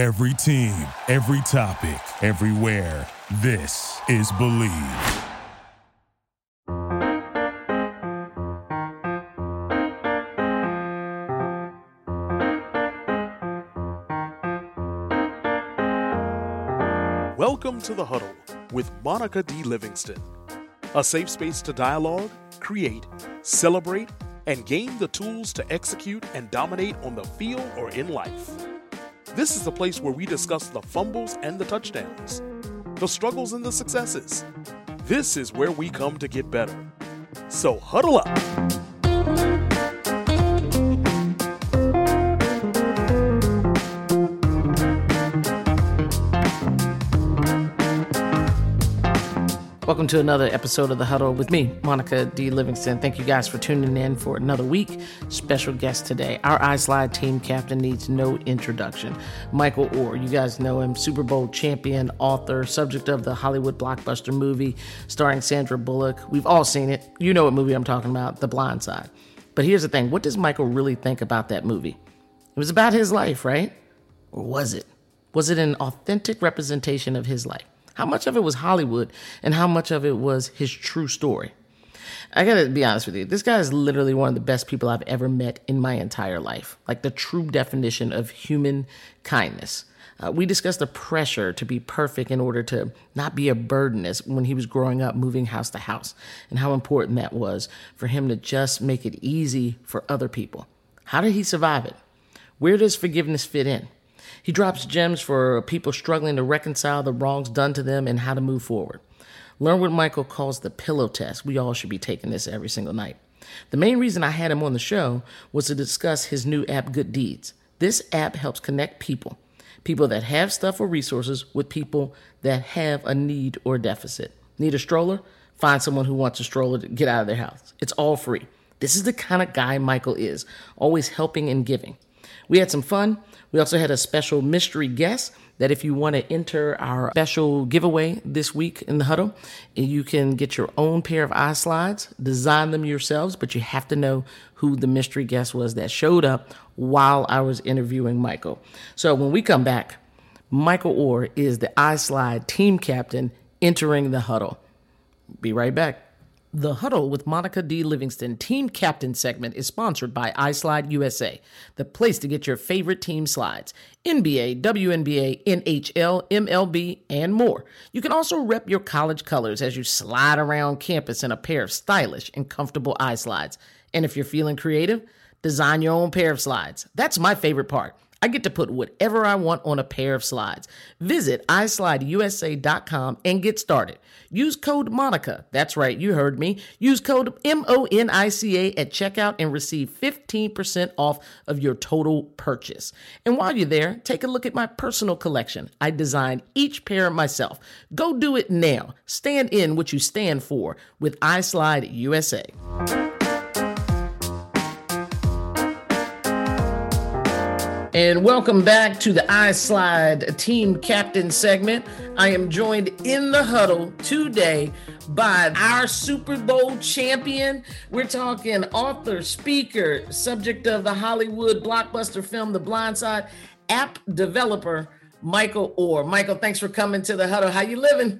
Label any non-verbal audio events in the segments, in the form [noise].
Every team, every topic, everywhere. This is Believe. Welcome to the Huddle with Monica D. Livingston, a safe space to dialogue, create, celebrate, and gain the tools to execute and dominate on the field or in life. This is the place where we discuss the fumbles and the touchdowns, the struggles and the successes. This is where we come to get better. So huddle up. Welcome to another episode of The Huddle with me, Monica D. Livingston. Thank you guys for tuning in for another week. Special guest today. Our iSlide team captain needs no introduction. Michael Oher, you guys know him, Super Bowl champion, author, subject of the Hollywood blockbuster movie starring Sandra Bullock. We've all seen it. You know what movie I'm talking about, The Blind Side. But here's the thing what does Michael really think about that movie? It was about his life, right? Or was it? Was it an authentic representation of his life? How much of it was Hollywood and how much of it was his true story? I gotta be honest with you. This guy is literally one of the best people I've ever met in my entire life. Like the true definition of human kindness. Uh, we discussed the pressure to be perfect in order to not be a burden as when he was growing up moving house to house and how important that was for him to just make it easy for other people. How did he survive it? Where does forgiveness fit in? He drops gems for people struggling to reconcile the wrongs done to them and how to move forward. Learn what Michael calls the pillow test. We all should be taking this every single night. The main reason I had him on the show was to discuss his new app, Good Deeds. This app helps connect people, people that have stuff or resources, with people that have a need or deficit. Need a stroller? Find someone who wants a stroller to get out of their house. It's all free. This is the kind of guy Michael is, always helping and giving. We had some fun. We also had a special mystery guest that if you want to enter our special giveaway this week in the huddle, you can get your own pair of iSlides, design them yourselves, but you have to know who the mystery guest was that showed up while I was interviewing Michael. So when we come back, Michael Oher is the iSlide team captain entering the huddle. Be right back. The Huddle with Monica D. Livingston team captain segment is sponsored by iSlide USA, the place to get your favorite team slides NBA, WNBA, NHL, MLB, and more. You can also rep your college colors as you slide around campus in a pair of stylish and comfortable iSlides. And if you're feeling creative, design your own pair of slides. That's my favorite part. I get to put whatever I want on a pair of slides. Visit iSlideUSA.com and get started. Use code MONICA. That's right, you heard me. Use code M O N I C A at checkout and receive 15% off of your total purchase. And while you're there, take a look at my personal collection. I designed each pair myself. Go do it now. Stand in what you stand for with iSlide USA. And welcome back to the iSlide Team Captain segment. I am joined in the huddle today by our Super Bowl champion. We're talking author, speaker, subject of the Hollywood blockbuster film The Blind Side, app developer Michael Oher. Michael, thanks for coming to the huddle. How you living?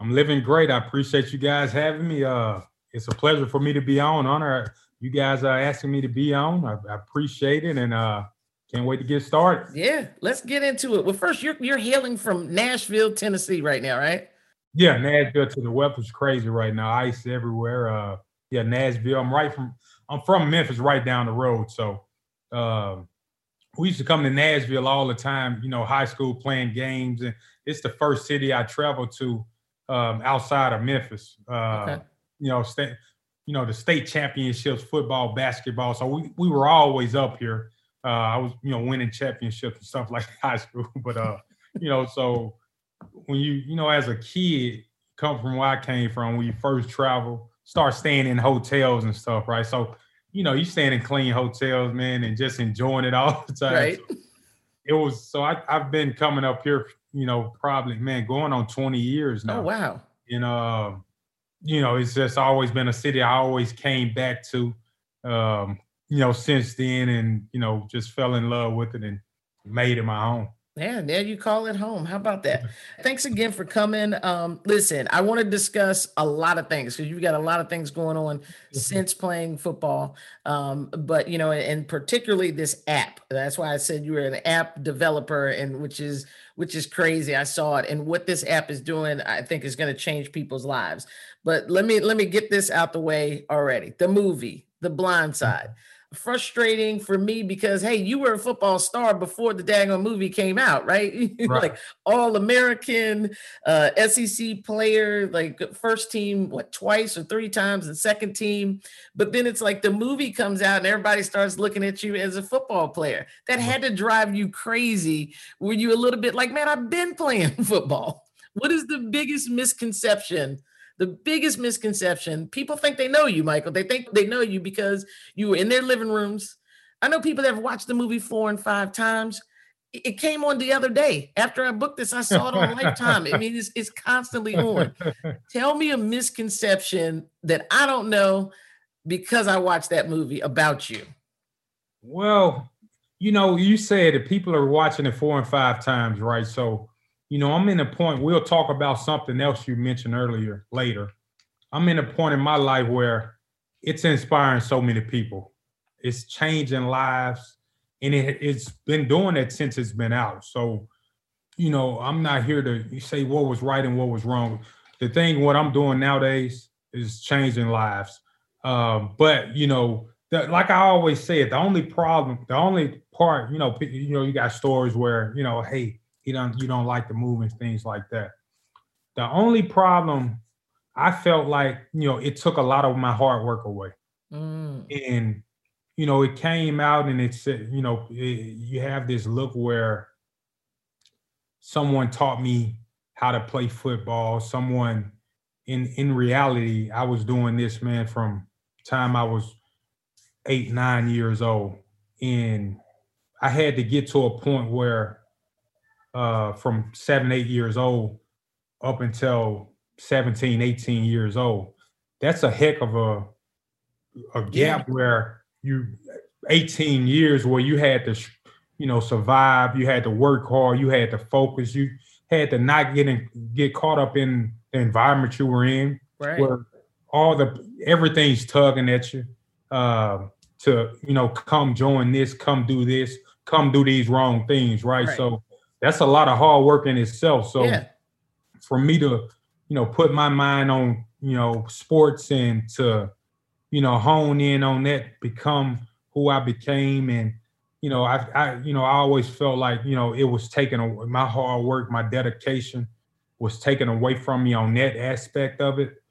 I'm living great. I appreciate you guys having me. Uh, it's a pleasure for me to be on. Honor you guys are asking me to be on. I, I appreciate it, and uh, can't wait to get started. Yeah, let's get into it. Well, first, you're you're hailing from Nashville, Tennessee, right now, right? Yeah, Nashville to the weather's crazy right now. Ice everywhere. Uh, yeah, Nashville. I'm right from. I'm from Memphis, right down the road. So, um, we used to come to Nashville all the time. You know, high school playing games, and it's the first city I traveled to um, outside of Memphis. Uh, Okay. You know, state. You know, the state championships, football, basketball. So we we were always up here. Uh, I was, you know, winning championships and stuff [laughs] like high school. But uh, you know, so when you, you know, as a kid, come from where I came from, when you first travel, start staying in hotels and stuff, right? So, you know, you staying in clean hotels, man, and just enjoying it [laughs] all the time. Right. So it was so I, I've been coming up here, you know, probably man, going on 20 years now. Oh wow. And uh, you know, it's just always been a city I always came back to. Um, you know, since then, and you know, just fell in love with it and made it my own. Yeah, there you call it home. How about that? Thanks again for coming. Um, listen, I want to discuss a lot of things because you've got a lot of things going on mm-hmm. since playing football. Um, but you know, and particularly this app. That's why I said you were an app developer, and which is which is crazy. I saw it, and what this app is doing, I think, is going to change people's lives. But let me let me get this out the way already. The movie, The Blind Side frustrating for me because hey, you were a football star before the daggone movie came out, right? [laughs] right. like all American uh SEC player, like first team, what twice or three times, and second team. But then it's like the movie comes out and everybody starts looking at you as a football player. That had to drive you crazy. Were you a little bit like, man, I've been playing [laughs] football? What is the biggest misconception the biggest misconception people think they know you, Michael. They think they know you because you were in their living rooms. I know people that have watched the movie four and five times. It came on the other day. After I booked this, I saw it on [laughs] Lifetime. I mean, it's, it's constantly on. [laughs] Tell me a misconception that I don't know because I watched that movie about you. Well, you know, you said that people are watching it four and five times, right? So you know, I'm in a point, we'll talk about something else you mentioned earlier later. I'm in a point in my life where it's inspiring so many people. It's changing lives. And it, it's been doing that since it's been out. So, you know, I'm not here to say what was right and what was wrong. The thing, what I'm doing nowadays is changing lives. Um, but you know, the, like I always say, the only problem, the only part, you know, you know, you got stories where, you know, hey, he don't you don't like the movements, things like that. The only problem I felt like, you know, it took a lot of my hard work away. Mm. And, you know, it came out and it said, you know, it, you have this look where someone taught me how to play football. Someone in in reality, I was doing this, man, from time I was eight, nine years old. And I had to get to a point where uh, from seven, eight years old up until 17, 18 years old. That's a heck of a a gap yeah. where you 18 years where you had to, you know, survive. You had to work hard. You had to focus. You had to not get in, get caught up in the environment you were in, right. where all the everything's tugging at you uh, to you know come join this, come do this, come do these wrong things, right? right. So that's a lot of hard work in itself. So yeah. for me to, you know, put my mind on, you know, sports and to, you know, hone in on that, become who I became. And, you know, I, I, you know, I always felt like, you know, it was taken away, my hard work, my dedication was taken away from me on that aspect of it.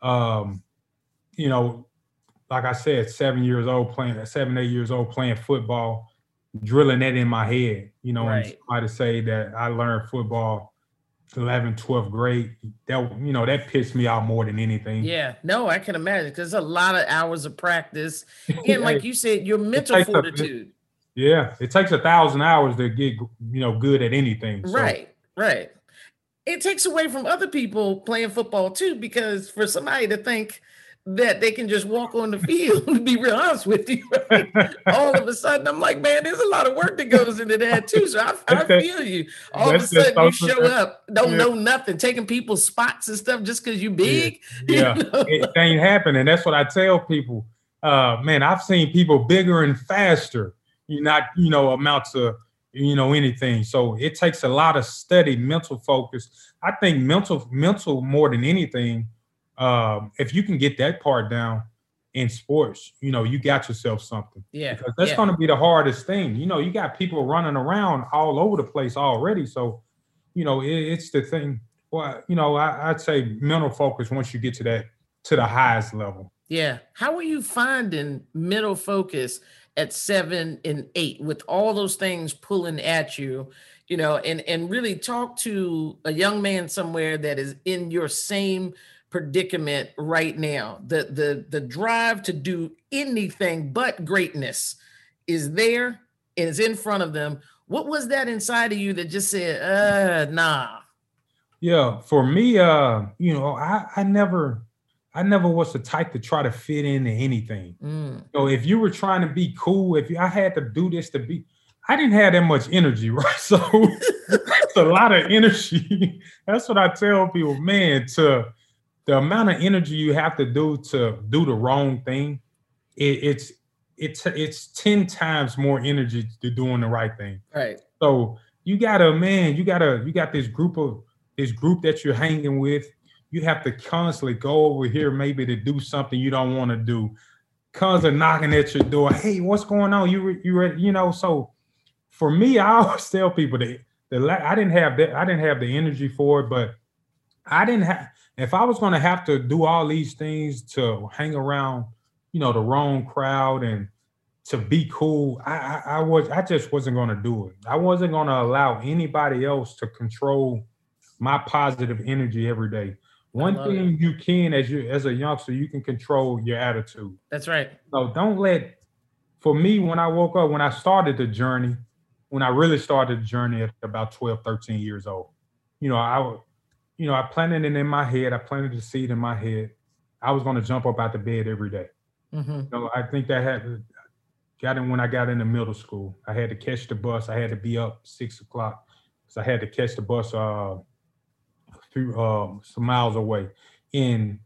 Um, you know, like I said, seven years old playing, seven, eight years old playing football drilling that in my head, you know, right. and try to say that I learned football 11th, 12th grade. That, you know, that pissed me out more than anything. Yeah, no, I can imagine because a lot of hours of practice. [laughs] And like you said, your mental fortitude. A, yeah, it takes a thousand hours to get, you know, good at anything. So. Right, right. It takes away from other people playing football too, because for somebody to think, that they can just walk on the field. [laughs] to be real honest with you, [laughs] right? all of a sudden, I'm like, man, there's a lot of work that goes into that too. So I, I feel you. All That's of a sudden, you show up, don't yeah. know nothing, taking people's spots and stuff just because you big. [laughs] Yeah, yeah. You know? it ain't happening. That's what I tell people. Uh, man, I've seen people bigger and faster. You not, you know, amount to you know anything. So it takes a lot of study, mental focus. I think mental, mental more than anything um, if you can get that part down in sports, you know, you got yourself something. Yeah. Because that's yeah. going to be the hardest thing. You know, you got people running around all over the place already. So, you know, it, it's the thing. Well, you know, I, I'd say mental focus once you get to that to the highest level. Yeah. How are you finding mental focus at seven and eight with all those things pulling at you? You know, and and really talk to a young man somewhere that is in your same predicament right now. The the the drive to do anything but greatness is there and is in front of them. What was that inside of you that just said, uh nah? Yeah, for me, uh, you know, I I never I never was the type to try to fit into anything. Mm. So if you were trying to be cool, if you, I had to do this to be, I didn't have that much energy, [laughs] right? So that's a lot of energy. [laughs] that's what I tell people, man, to the amount of energy you have to do to do the wrong thing, it, it's it's it's 10 times more energy to doing the right thing. Right. So you gotta, man, you gotta, you got this group of this group that you're hanging with. You have to constantly go over here, maybe to do something you don't want to do. Cause of knocking at your door. Hey, what's going on? You you ready? You know. So for me, I always [laughs] tell people that the I didn't have that. I didn't have the energy for it, but I didn't have. If I was going to have to do all these things to hang around, you know, the wrong crowd and to be cool, I, I, I was I just wasn't going to do it. I wasn't going to allow anybody else to control my positive energy every day. One thing it. you can as you as a youngster, you can control your attitude. That's right. So don't let for me when I woke up, when I started the journey, when I really started the journey at about 12, 13 years old, you know, I you know, I planted it in my head, I planted the seed in my head. I was going to jump up out the bed every day. Mm-hmm. You know, I think that had got in when I got into middle school. I had to catch the bus. I had to be up six o'clock because I had to catch the bus uh, few uh, some miles away, and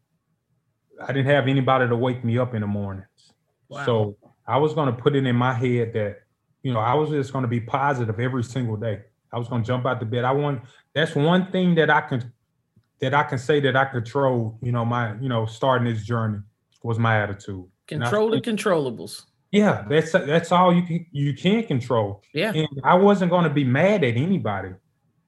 I didn't have anybody to wake me up in the mornings. Wow. So I was going to put it in my head that you know I was just going to be positive every single day. I was going to jump out the bed. I want that's one thing that I can that I can say that I control. You know my you know starting this journey was my attitude. Control the controllables. Yeah, that's that's all you can you can control. Yeah, and I wasn't going to be mad at anybody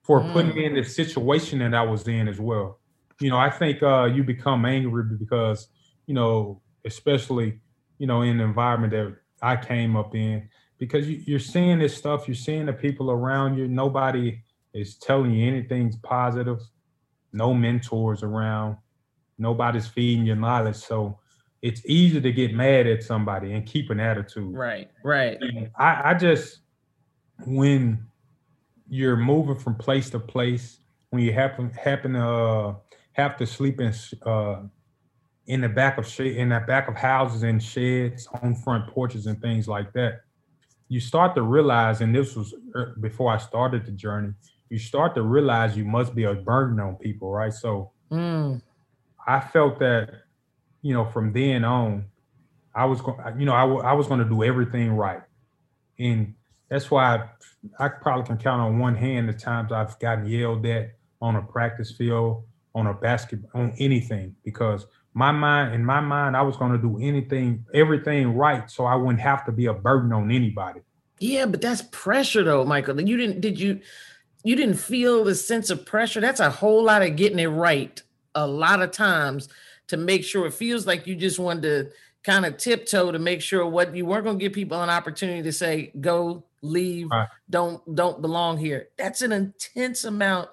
for mm. putting me in the situation that I was in as well. You know, I think uh, you become angry because, you know, especially, you know, in the environment that I came up in, because you, are seeing this stuff, you're seeing the people around you. Nobody is telling you anything's positive. No mentors around. Nobody's feeding your knowledge. So it's easy to get mad at somebody and keep an attitude. Right, right. I, I just when you're moving from place to place when you happen happen to uh, have to sleep in uh, in the back of sh- in the back of houses and sheds on front porches and things like that you start to realize and this was er, before i started the journey you start to realize you must be a burden on people right so mm. i felt that you know from then on i was going you know I, w- I was going to do everything right and that's why I, I probably can count on one hand the times I've gotten yelled at on a practice field, on a basketball, on anything, because my mind, in my mind, I was going to do anything, everything right, so I wouldn't have to be a burden on anybody. Yeah, but that's pressure, though, Michael. You didn't, did you, you didn't feel the sense of pressure? That's a whole lot of getting it right. A lot of times to make sure it feels like you just wanted to kind of tiptoe to make sure what you weren't going to give people an opportunity to say, go leave, right. don't don't belong here. That's an intense amount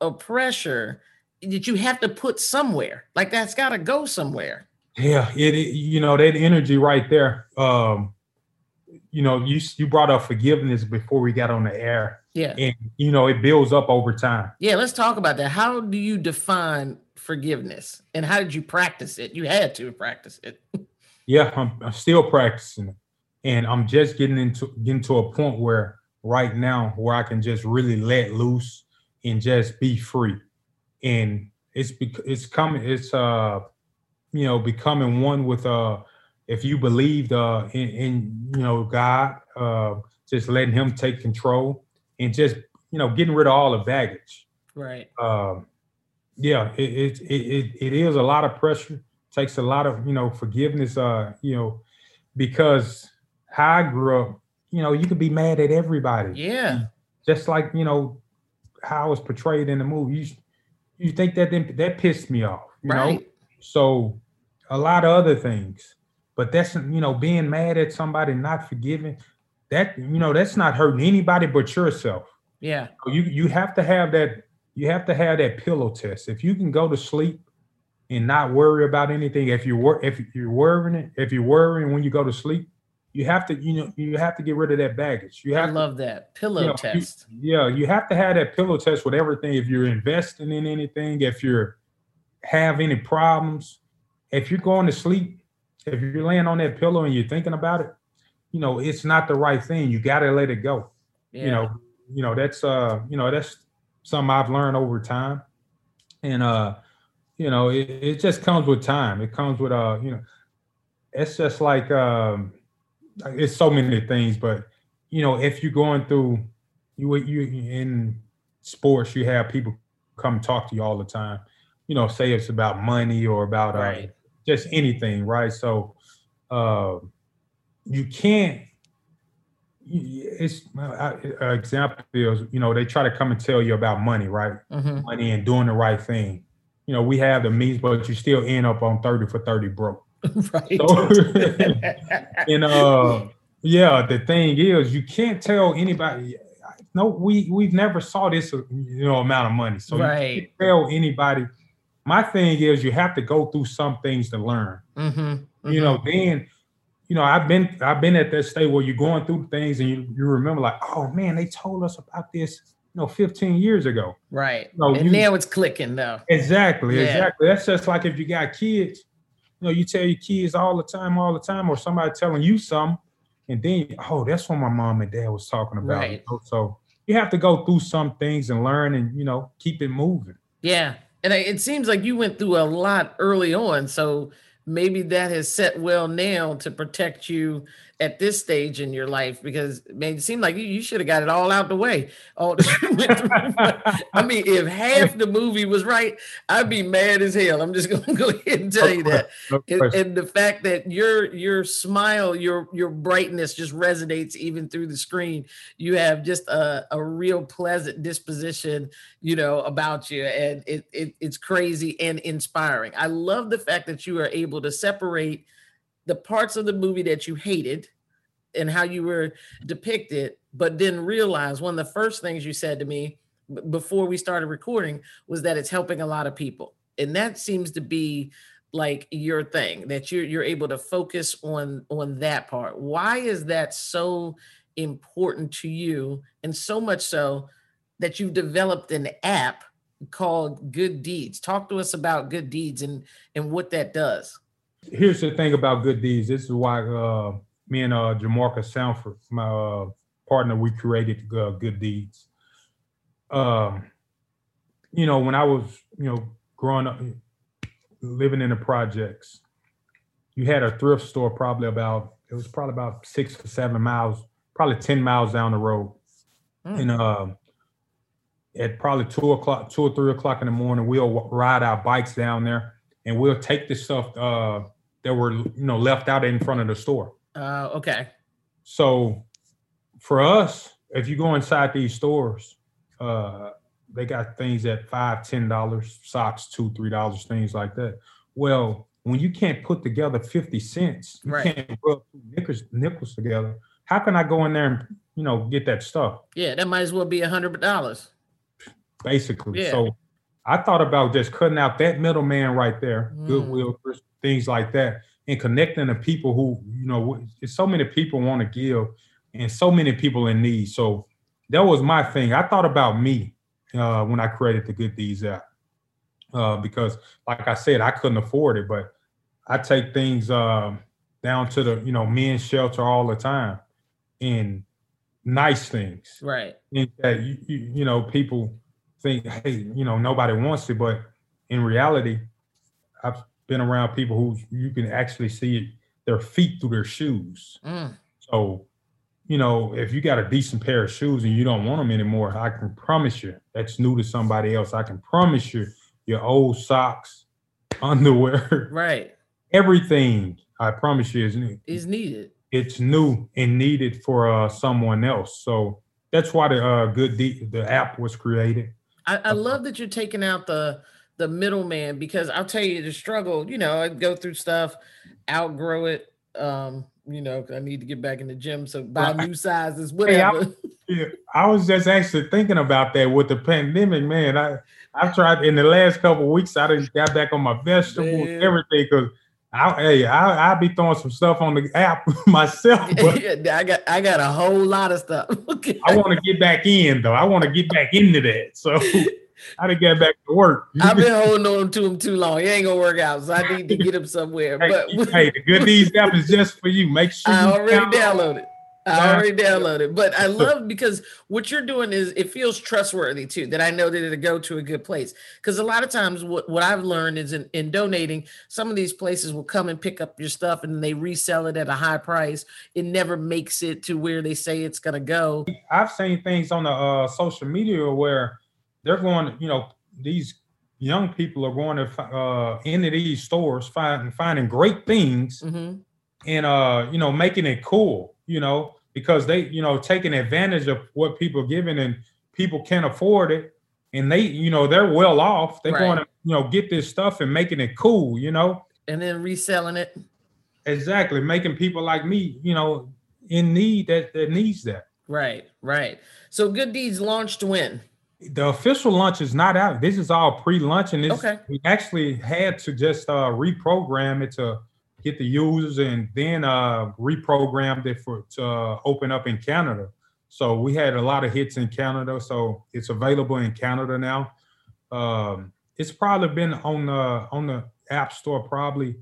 of pressure that you have to put somewhere. Like that's got to go somewhere. Yeah, it, it, you know that energy right there. Um, you know, you you brought up forgiveness before we got on the air. Yeah, and you know it builds up over time. Yeah, let's talk about that. How do you define forgiveness, and how did you practice it? You had to practice it. [laughs] yeah, I'm, I'm still practicing it and I'm just getting into getting to a point where right now where I can just really let loose and just be free. And it's it's coming it's uh you know becoming one with uh if you believed uh in, in you know God uh just letting him take control and just you know getting rid of all the baggage. Right. Um yeah, it it it, it is a lot of pressure, takes a lot of, you know, forgiveness uh you know because how I grew up, you know, you could be mad at everybody. Yeah. Just like, you know, how I was portrayed in the movie. You, you think that that pissed me off, you right. know? So a lot of other things. But that's you know, being mad at somebody, not forgiving, that you know, that's not hurting anybody but yourself. Yeah. You you have to have that, you have to have that pillow test. If you can go to sleep and not worry about anything, if you were if you're worrying, if you're worrying when you go to sleep, you have to you know you have to get rid of that baggage. You have I love to, that pillow you know, test. You, yeah, you have to have that pillow test with everything. If you're investing in anything, if you're have any problems, if you're going to sleep, if you're laying on that pillow and you're thinking about it, you know, it's not the right thing. You got to let it go. Yeah. You know, you know that's uh, you know that's something I've learned over time, and uh, you know, it, it just comes with time. It comes with uh, you know, it's just like um, it's so many things, but you know, if you're going through you you in sports, you have people come talk to you all the time. You know, say it's about money or about uh, Right. just anything, right? So uh, you can't. It's uh, uh, example is you know they try to come and tell you about money, right? Mhm. Money and doing the right thing. You know, we have the means, but you still end up on thirty for thirty broke. [laughs] right. So, [laughs] and uh, yeah, the thing is, you can't tell anybody. No, we we've never saw this you know amount of money, so you can't tell anybody. My thing is, you have to go through some things to learn. Mhm. You know, then you know I've been I've been at that state where you're going through things and you you remember like, oh man, they told us about this, you know, 15 years ago. right. No, and you- now it's clicking though. Exactly, Yeah. exactly. That's just like if you got kids, you know, you tell your kids all the time, all the time, or somebody telling you something, and then oh, that's what my mom and dad was talking about. Right. you know? So you have to go through some things and learn, and you know, keep it moving. Yeah. And it seems like you went through a lot early on. So maybe that has set well now to protect you at this stage in your life because it made it seem like you, you should have got it all out the way. Oh, all that you went through. I mean, if half the movie was right, I'd be mad as hell. I'm just [laughs] gonna go ahead and tell you that. And, and the fact that your your smile your your brightness just resonates even through the screen you have just a, a real pleasant disposition you know about you and it, it it's crazy and inspiring i love the fact that you are able to separate the parts of the movie that you hated and how you were depicted but then realize one of the first things you said to me before we started recording was that it's helping a lot of people. And that seems to be like your thing that you're you're able to focus on on that part. Why is that so important to you? And so much so that you've developed an app called good deeds. Talk to us about good deeds and and what that does Here's the thing about good deeds. This is why uh, me and uh, Jamarca Sanford, my uh, partner, we created uh, Good Deeds. Um, you know, when I was, you know, growing up, living in the projects, you had a thrift store probably about, it was probably about six or seven miles, probably 10 miles down the road. Mm. And uh, at probably two o'clock, two or three o'clock in the morning, we'll ride our bikes down there and we'll take the stuff uh, that were, you know, left out in front of the store. uh okay So for us, if you go inside these stores, uh, they got things at five, ten dollars, socks two, three dollars, things like that. Well, when you can't put together fifty cents, you Right. can't rub two nickels, nickels together. How can I go in there and you know get that stuff? yeah that might as well be a hundred dollars Basically, Yeah. so I thought about just cutting out that middleman right there, Mm. Goodwill, things like that, and connecting the people who you know. So many people want to give, and so many people in need. So that was my thing. I thought about me uh, when I created the Good Deeds app uh, because, like I said, I couldn't afford it, but I take things um, down to the you know men's shelter all the time, and nice things right think that you, you, you know people think hey you know nobody wants it but in reality i've been around people who you can actually see their feet through their shoes Mm. so you know if you got a decent pair of shoes and you don't want them anymore i can promise you that's new to somebody else i can promise you your old socks [laughs] underwear right everything i promise you is new is needed it's new and needed for uh, someone else. So that's why the uh, good de- the app was created. I, I love that you're taking out the the middleman because I'll tell you the struggle. You know, I go through stuff, outgrow it. Um, you know, I need to get back in the gym, so buy new sizes, Hey, I- whatever. I was just actually thinking about that with the pandemic, man. I I've tried in the last couple of weeks. I done got back on my vegetables, Man. everything. Cause I hey, I I'll be throwing some stuff on the app [laughs] myself, but [laughs] I got I got a whole lot of stuff. [laughs] I want to get back in though. I want to get back into that. So I didn't get back to work. I've been holding on to him too long. He ain't gonna work out, so I need to get him somewhere. hey, but [laughs] hey, the Good news app is just for you. Make sure I you already download downloaded. I already downloaded, but I love because what you're doing is it feels trustworthy too. That I know that it'll go to a good place. Because a lot of times, what, what I've learned is in, in donating, some of these places will come and pick up your stuff and they resell it at a high price. It never makes it to where they say it's gonna go. I've seen things on the uh, social media where they're going, you know, these young people are going to uh, into these stores, find, finding great things, hmm and uh, you know, making it cool, you know, because they, you know, taking advantage of what people are giving, and people can't afford it, and they, you know, they're well off. They're Right. going to, you know, get this stuff and making it cool, you know. And then reselling it. Exactly, making people like me, you know, in need that that needs that. Right, right. So Good Deeds launched when? The official lunch is not out. This is all pre-lunch, and this, Okay. we actually had to just uh, reprogram it to get the users, and then uh, reprogrammed it for to uh, open up in Canada. So we had a lot of hits in Canada, so it's available in Canada now. Um, it's probably been on the on the App Store probably.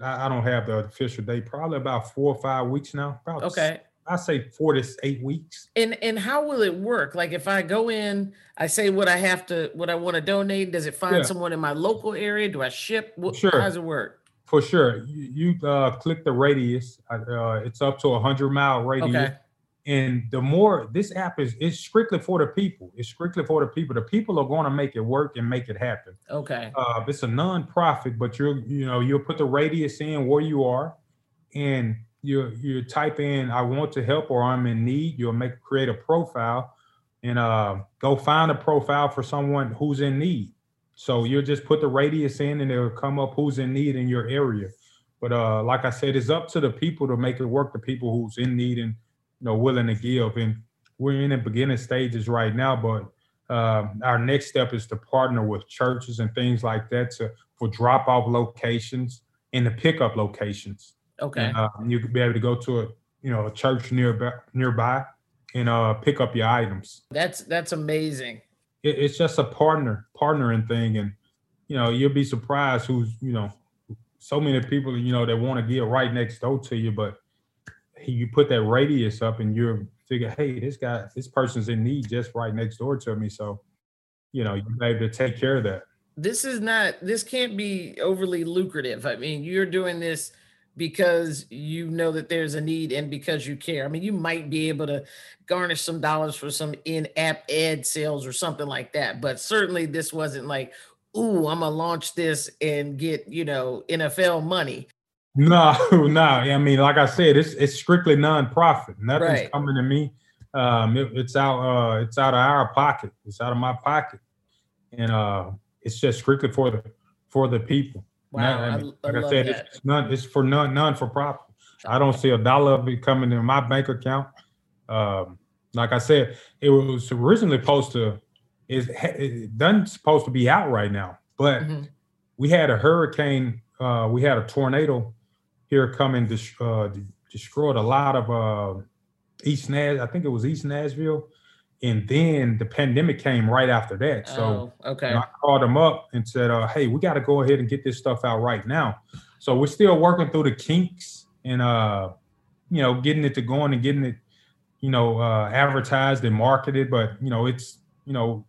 I, I don't have the official date. Probably about four or five weeks now. About Okay. I say four to eight weeks. And and how will it work? Like if I go in, I say what I have to, what I want to donate. Does it find Yeah. someone in my local area? Do I ship? What, Sure. How does it work? For sure, you, you uh, click the radius. Uh, it's up to a hundred mile radius, Okay. and the more this app is, it's strictly for the people. It's strictly for the people. The people are going to make it work and make it happen. Okay. Uh, it's a non-profit, but you're you know you'll put the radius in where you are, and you you type in I want to help or I'm in need. You'll make create a profile, and uh, go find a profile for someone who's in need. So you'll just put the radius in, and it'll come up who's in need in your area. But uh, like I said, it's up to the people to make it work. The people who's in need and you know willing to give. And we're in the beginning stages right now, but um, our next step is to partner with churches and things like that to for drop off locations and the pickup locations. Okay. And, uh, you could be able to go to a you know a church nearby nearby and uh, pick up your items. That's that's amazing. It, it's just a partner partnering thing, and you know you'll be surprised who's you know so many people you know that want to get right next door to you, but you put that radius up and you're figure, hey, this guy, this person's in need just right next door to me, so you know you're able to take care of that. This is not. This can't be overly lucrative. I mean, you're doing this because you know that there's a need and because you care. I mean, you might be able to garnish some dollars for some in-app ad sales or something like that, but certainly this wasn't like, "Ooh, I'm gonna launch this and get you know NFL money." No, [laughs] no. I mean, like I said, it's it's strictly nonprofit. Nothing's Right. coming to me. Um, it- it's out. Uh, it's out of our pocket. It's out of my pocket, and uh, it's just strictly for the for the people. Wow, I, mean, I like I, said, that. it's, none. It's for none none for profit. I don't see a dollar of it coming in my bank account. Um, like I said, it was originally supposed to is it done supposed to be out right now, but Mhm. we had a hurricane. Uh, we had a tornado here come and uh, destroyed a lot of uh, East Nash. I think it was East Nashville, and then the pandemic came right after that. So oh, okay. I called them up and said, uh, "Hey, we got to go ahead and get this stuff out right now." So we're still working through the kinks and uh, you know getting it to going and getting it, you know, uh, advertised and marketed. But you know, it's you know,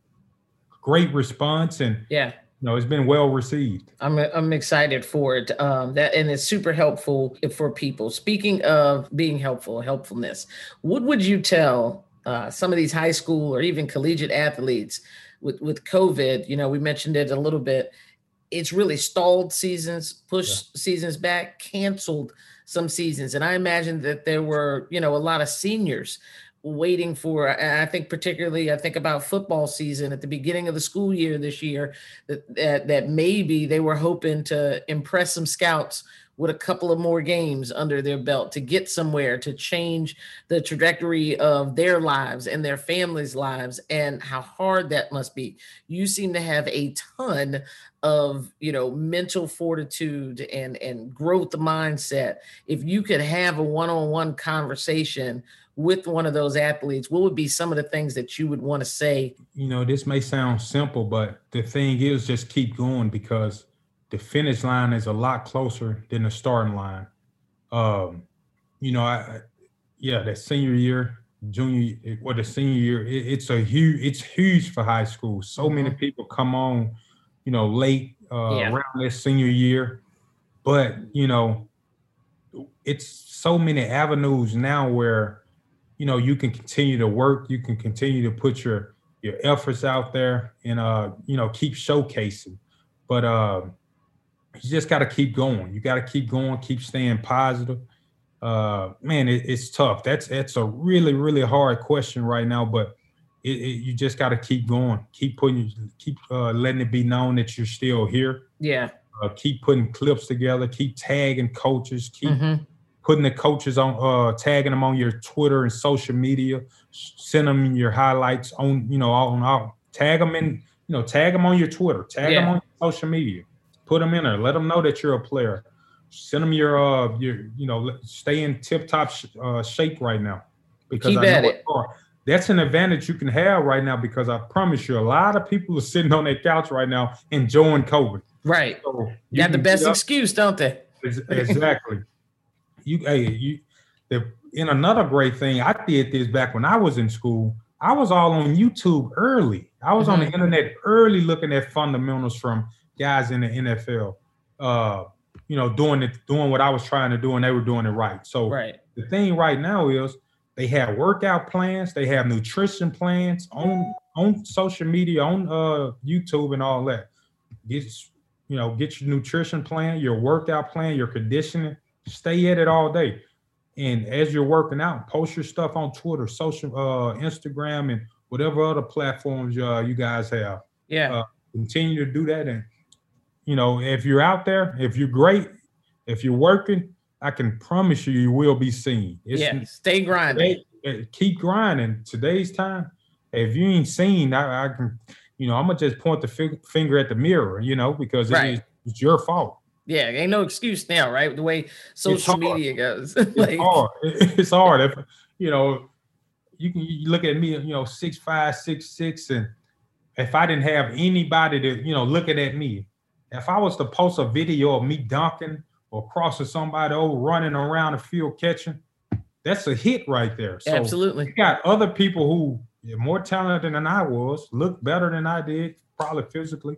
great response and yeah. you know, it's been well received. I'm I'm excited for it. Um, that and it's super helpful for people. Speaking of being helpful, helpfulness, what would you tell uh, some of these high school or even collegiate athletes with with COVID? You know, we mentioned it a little bit. It's really stalled seasons, pushed seasons back, canceled some seasons, and I imagine that there were you know a lot of seniors waiting for and i think particularly i think about football season at the beginning of the school year this year that, that that maybe they were hoping to impress some scouts with a couple of more games under their belt to get somewhere to change the trajectory of their lives and their families' lives and how hard that must be. You seem to have a ton of, you know, mental fortitude and and growth mindset. If you could have a one-on-one conversation with one of those athletes, what would be some of the things that you would want to say? You know, this may sound simple, but the thing is just keep going because the finish line is a lot closer than the starting line. Um, you know, I yeah, that senior year, junior or the senior year, it, it's a huge, it's huge for high school. So many Mhm. people come on, you know, late uh, Yeah. around their senior year, but you know, it's so many avenues now where you know you can continue to work, you can continue to put your your efforts out there, and uh, you know, keep showcasing. But uh, you just got to keep going. You got to keep going, keep staying positive. Uh man it, it's tough. That's that's a really really hard question right now but it, it, you just got to keep going. Keep putting keep uh letting it be known that you're still here. Yeah. uh, keep putting clips together. Keep tagging coaches. Keep Mhm. putting the coaches on uh tagging them on your twitter and social media. Send them your highlights on you know on all tag them in you know tag them on your twitter. Tag them Yeah. on social media put them in there let them know that you're a player send them your uh your you know stay in tip top sh- uh, shape right now because Keep I know at it. that's an advantage you can have right now because I promise you a lot of people are sitting on their couch right now enjoying COVID. Right. So You got the best excuse, don't they? Exactly. [laughs] you hey you the in another great thing, I did this back when I was in school. I was all on YouTube early. I was on the Mhm. internet early looking at fundamentals from guys in the NFL. Uh, you know, doing it, doing what I was trying to do, and they were doing it right. So Right. the thing right now is they have workout plans, they have nutrition plans on on social media, on uh YouTube and all that. Get you know, get your nutrition plan, your workout plan, your conditioning, stay at it all day. And as you're working out, post your stuff on Twitter, social uh Instagram and whatever other platforms uh, you guys have Yeah. Uh, continue to do that and you know if you're out there if you're great if you're working i can promise you you will be seen it's yeah. Stay grinding. today- uh, keep grinding today's time if you ain't seen i, I can you know i'm gonna just point the fig- finger at the mirror you know because it Right. is it's your fault Yeah. Ain't no excuse now, right? The way social media goes. [laughs] it's hard [laughs] it's hard if you know you can you look at me you know six five six six and if i didn't have anybody to you know looking at me if i was to post a video of me dunking or crossing somebody over running around the field catching that's a hit right there so absolutely. you got other people who are more talented than i was look better than i did probably physically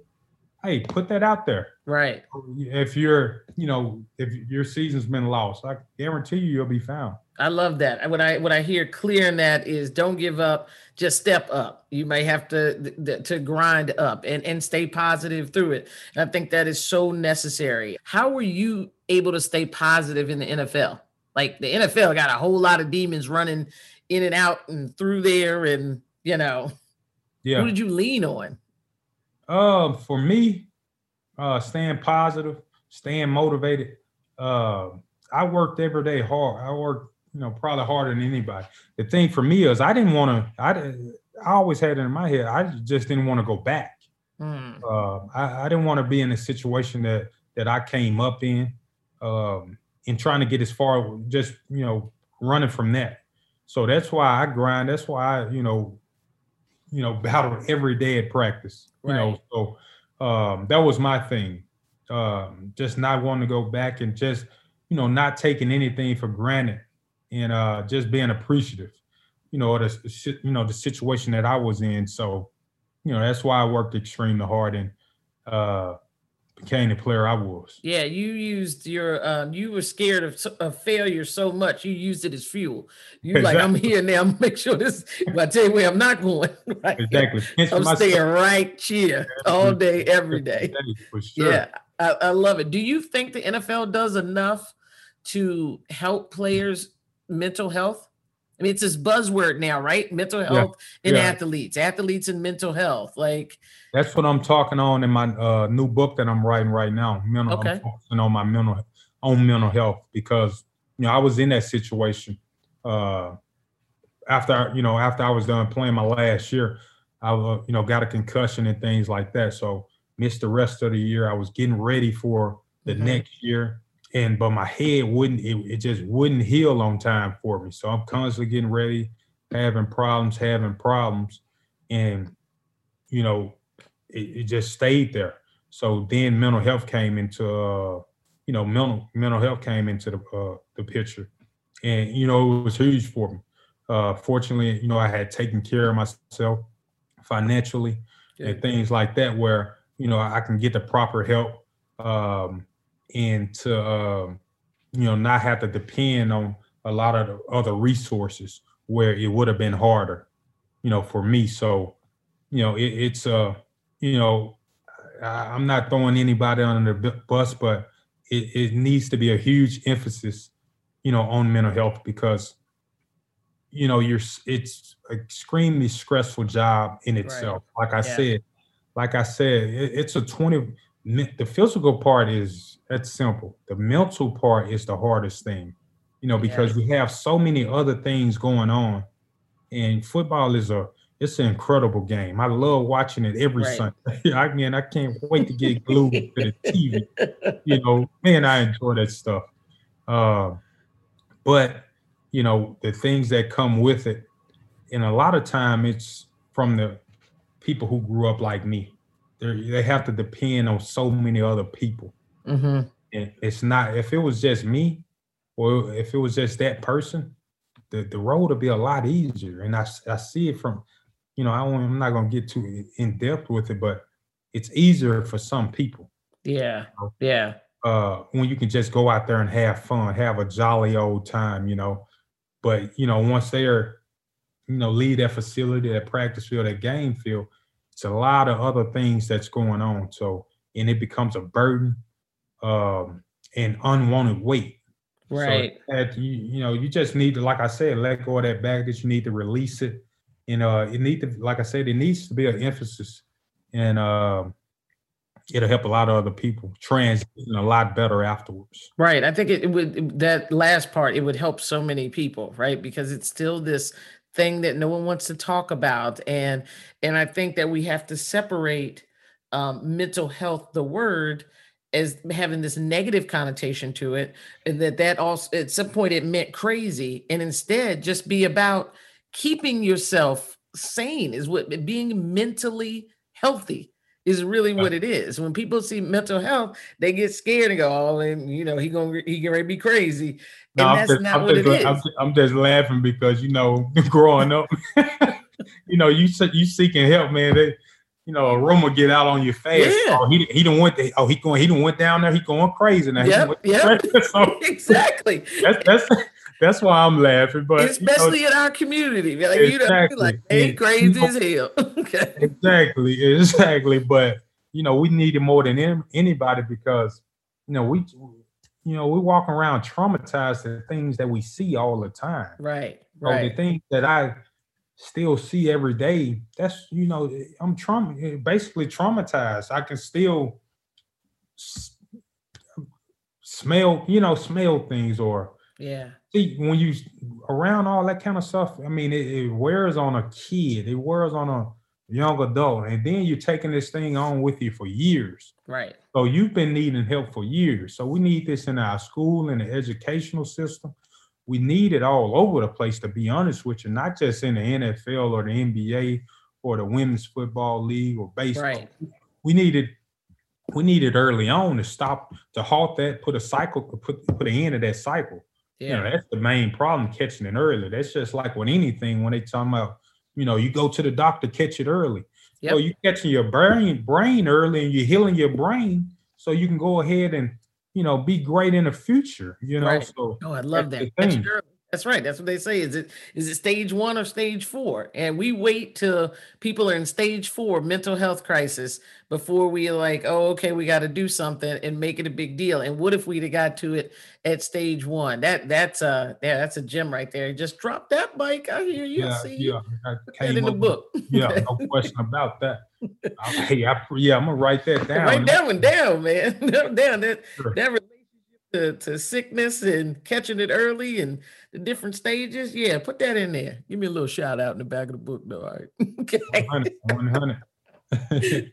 hey put that out there Right. if you're you know if your season's been lost i guarantee you you'll be found I love that. What I what I hear clear in that is don't give up, just step up. You may have to to grind up and and stay positive through it. And I think that is so necessary. How were you able to stay positive in the NFL? Like the NFL got a whole lot of demons running in and out and through there and you know, yeah who did you lean on? Uh, for me, uh, staying positive, staying motivated. Uh, I worked every day hard. I worked, you know, probably harder than anybody. The thing for me is I didn't want to. I I always had it in my head. I just didn't want to go back. Hmm. Uh, I, I didn't want to be in a situation that that I came up in, um, and trying to get as far, just you know, running from that. So that's why I grind. That's why I, you know, you know, battle every day at practice. You know, so um, that was my thing. Um, just not wanting to go back and just, you know, not taking anything for granted and uh, just being appreciative. You know, the the you know the situation that I was in. So, you know, that's why I worked extremely hard and uh, became the player I was. Yeah, you used your um, you were scared of, of failure so much you used it as fuel. You like I'm here now. I'm [laughs] make sure this. I tell you where I'm not going. [laughs] Right? Exactly. I'm staying right here all day, every day. For sure. Yeah, I, I love it. Do you think the NFL does enough to help players' mental health? I mean, it's this buzzword now, right? Mental health and yeah. athletes, athletes and mental health. Like, That's what I'm talking on in my uh, new book that I'm writing right now. Mental, Okay. I'm focusing on my mental on mental health because you know I was in that situation uh, after you know after I was done playing my last year. I uh, you know got a concussion and things like that, so missed the rest of the year. I was getting ready for the Mhm. next year, and but my head wouldn't it, it just wouldn't heal on time for me. So I'm constantly getting ready, having problems, having problems, and you know, it, it just stayed there. So then mental health came into uh, you know, mental mental health came into the uh, the picture, and you know, it was huge for me. Uh, fortunately, you know, I had taken care of myself financially yeah. and things like that, where you know I can get the proper help um, and to uh, you know not have to depend on a lot of the other resources where it would have been harder, you know, for me. So, you know, it, it's uh, you know, I, am not throwing anybody under the bus, but it, it needs to be a huge emphasis, you know, on mental health because, you know, you're it's extremely stressful job in itself. Right. Like I yeah. said, like I said, it, it's a 20 the physical part is that's simple. The mental part is the hardest thing, you know, because yeah. we have so many other things going on, and football is a it's an incredible game. I love watching it every right. Sunday. [laughs] I mean, I can't wait to get glued to the TV. [laughs] You know, man, I enjoy that stuff. Uh, but you know, the things that come with it, and a lot of time it's from the people who grew up like me they they have to depend on so many other people. Mm-hmm. And it's not if it was just me, or if it was just that person, the the road would be a lot easier. And I I see it from, you know, I am not gonna get too in depth with it, but it's easier for some people. Yeah, yeah. Uh, when you can just go out there and have fun, have a jolly old time, you know. But you know, once they're, you know, leave that facility, that practice field, that game field, it's a lot of other things that's going on. So, and it becomes a burden um, and unwanted weight. Right. So that you, you know, you just need to, like I said, let go of that baggage. You need to release it. And uh, it need to, like I said, it needs to be an emphasis, and uh, it'll help a lot of other people transition a lot better afterwards. Right. I think it, it would that last part it would help so many people, right? Because it's still this thing that no one wants to talk about and and i think that we have to separate um, mental health the word as having this negative connotation to it and that that also at some point it meant crazy and instead just be about keeping yourself sane is what being mentally healthy is really what it is. When people see mental health, they get scared and go, "Oh, and you know, he gonna he gonna be crazy." No, and that's just, not I'm what just, it is. I'm, I'm, just laughing because you know, [laughs] growing up, [laughs] you know, you you seeking help, man. They, you know, a rumor get out on your face. Yeah. Oh, he he don't went there. Oh, he going he don't went down there. He going crazy now. Yep, yep. [laughs] so, exactly. That's that's that's why I'm laughing. But especially you know, in our community, like exactly. you know, like ain't crazy as hell. [laughs] okay. Exactly, exactly. But you know, we need it more than anybody because you know we you know we walk around traumatized to things that we see all the time. Right. So right. the things that I still see every day, that's you know, I'm trauma basically traumatized. I can still smell, you know, smell things or yeah. See, when you around all that kind of stuff, I mean, it, it, wears on a kid, it wears on a young adult, and then you're taking this thing on with you for years. Right. So you've been needing help for years. So we need this in our school and the educational system. We need it all over the place, to be honest with you, not just in the NFL or the NBA or the women's football league or baseball. Right. We need it we need it early on to stop to halt that, put a cycle, put put an end to that cycle. Yeah. You know, that's the main problem, catching it early. That's just like with anything when they talk about, you know, you go to the doctor, catch it early. Yep. So you catching your brain brain early and you're healing your brain so you can go ahead and, you know, be great in the future. You know, right. so oh, I love that. Catch it early. That's right. That's what they say. Is it is it stage one or stage four? And we wait till people are in stage four mental health crisis before we like, oh, okay, we got to do something and make it a big deal. And what if we'd have got to it at stage one? That that's a yeah, that's a gem right there. Just drop that bike. I hear you. Yeah, see yeah. I in the book. yeah, no question about that. [laughs] hey, I, yeah, I'm gonna write that down. Write that one down, man. [laughs] down that sure. that to, to sickness and catching it early and the different stages. Yeah, put that in there. Give me a little shout out in the back of the book, though. All right. [laughs] okay. 100. 100. [laughs]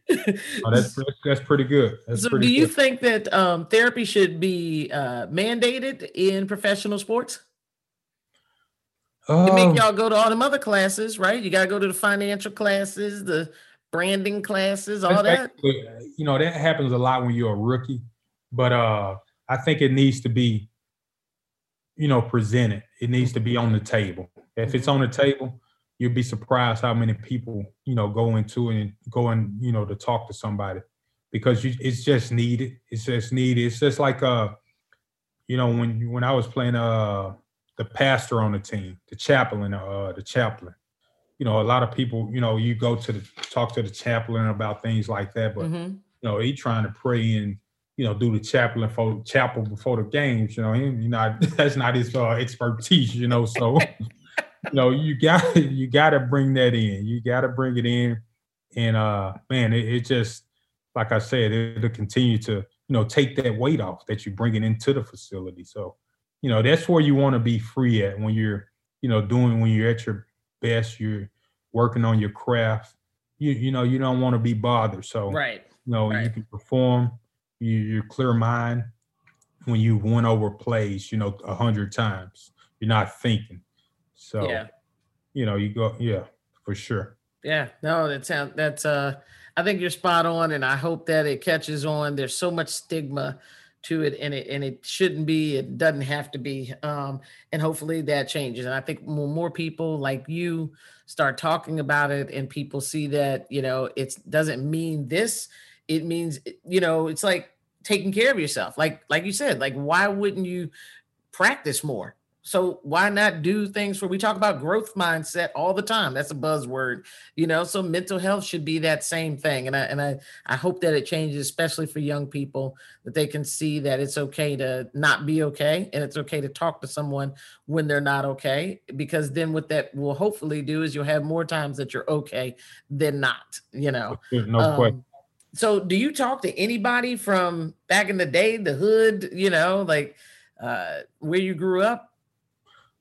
oh, that's that's pretty good. That's so, pretty do you good. think that um, therapy should be uh, mandated in professional sports? Um, to make y'all go to all them other classes, right? You got to go to the financial classes, the branding classes, all that. actually- you know, that happens a lot when you're a rookie, but uh, I think it needs to be, you know, presented. It needs to be on the table. If it's on the table, you'll be surprised how many people, you know, go into it and go and you know to talk to somebody because you, it's just needed. It's just needed. It's just like uh, you know, when when I was playing uh the pastor on the team, the chaplain, uh, the chaplain. You know, a lot of people, you know, you go to the talk to the chaplain about things like that, but Mhm. you know, he trying to pray and you know do the chaplain for chapel before the games. You know, he, you know [laughs] that's not his uh, expertise. You know, so [laughs] you know you got [laughs] you got to bring that in. You got to bring it in, and uh, man, it, it just like I said, it'll continue to you know take that weight off that you bring it into the facility. So you know that's where you want to be free at when you're you know doing when you're at your best. You're working on your craft. You you know you don't want to be bothered. So Right. you know, you can perform. You, you're clear mind when you won over plays. You know, a hundred times. You're not thinking. So Yeah. you know, you go. Yeah, for sure. Yeah, no, that sounds that's uh I think you're spot on and I hope that it catches on. There's so much stigma to it and it and it shouldn't be, it doesn't have to be. Um and hopefully that changes. And I think when more people like you start talking about it and people see that, you know, it doesn't mean this, it means you know, it's like taking care of yourself. Like like you said, like why wouldn't you practice more? So why not do things where we talk about growth mindset all the time? That's a buzzword, you know. So mental health should be that same thing, and I and I I hope that it changes, especially for young people, that they can see that it's okay to not be okay, and it's okay to talk to someone when they're not okay. Because then what that will hopefully do is you'll have more times that you're okay than not, you know. There's no um, question. So do you talk to anybody from back in the day, the hood, you know, like uh where you grew up?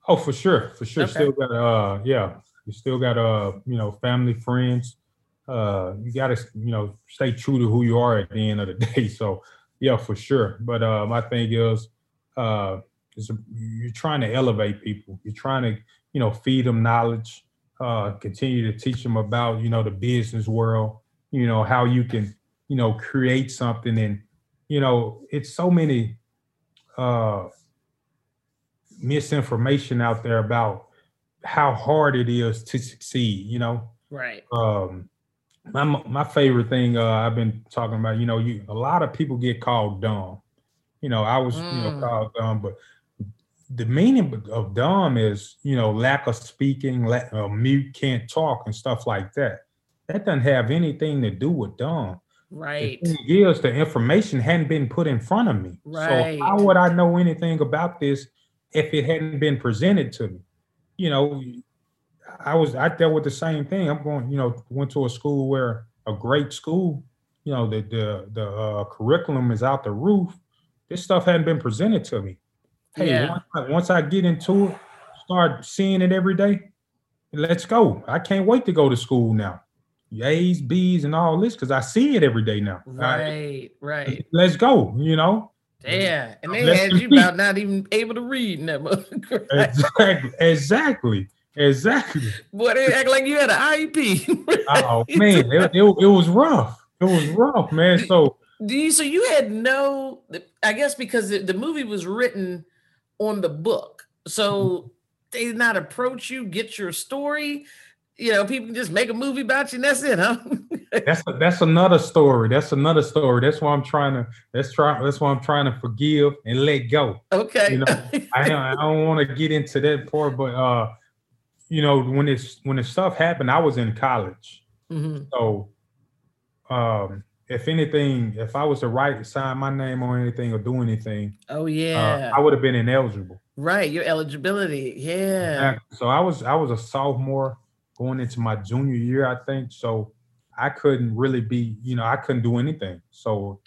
Oh, for sure, for sure. Okay. Still got uh, yeah. You still got uh, you know, family, friends. Uh, you got to you know stay true to who you are at the end of the [laughs] day. So yeah, for sure. But uh, my thing is, uh, is you're trying to elevate people. You're trying to you know feed them knowledge. Uh, continue to teach them about you know the business world. You know how you can you know create something. And you know it's so many uh misinformation out there about how hard it is to succeed you know? Right. um my my favorite thing uh i've been talking about you know you a lot of people get called dumb. You know i was you know Mm. called dumb but the meaning of dumb is you know lack of speaking la- uh, mute can't talk and stuff like that. That doesn't have anything to do with dumb Right. is, the information hadn't been put in front of me. Right. So how would I know anything about this if it hadn't been presented to me? You know, I was I dealt with the same thing. I'm going, you know, went to a school where a great school, you know, the the the uh, curriculum is out the roof. This stuff hadn't been presented to me. Hey, Yeah. once, I, once I get into it, start seeing it every day. Let's go. I can't wait to go to school now. A's, B's, and all this because I see it every day now. I- Right. Right. [laughs] let's go. You know, Yeah. And they Let's had you compete. about not even able to read that [laughs] motherfucker. Right? exactly, exactly, exactly. Boy, they act like you had an IEP. [laughs] Oh man, it, it, it was rough. It was rough, man. So Do you so you had no I guess because the, the movie was written on the book. So mm-hmm. they did not approach you, get your story. You know, people can just make a movie about you and that's it, huh? [laughs] that's that's another story. That's another story. That's why I'm trying to. That's try. That's why I'm trying to forgive and let go. okay. You know, [laughs] I don't, I don't want to get into that part, but uh, you know, when this when the stuff happened, I was in college. Mhm. So, um, if anything, if I was to write, sign my name on anything or do anything, Oh uh, yeah. I would have been ineligible. right. Your eligibility. Yeah. Exactly. So I was I was a sophomore going into my junior year, I think. So I couldn't really be, you know, I couldn't do anything. So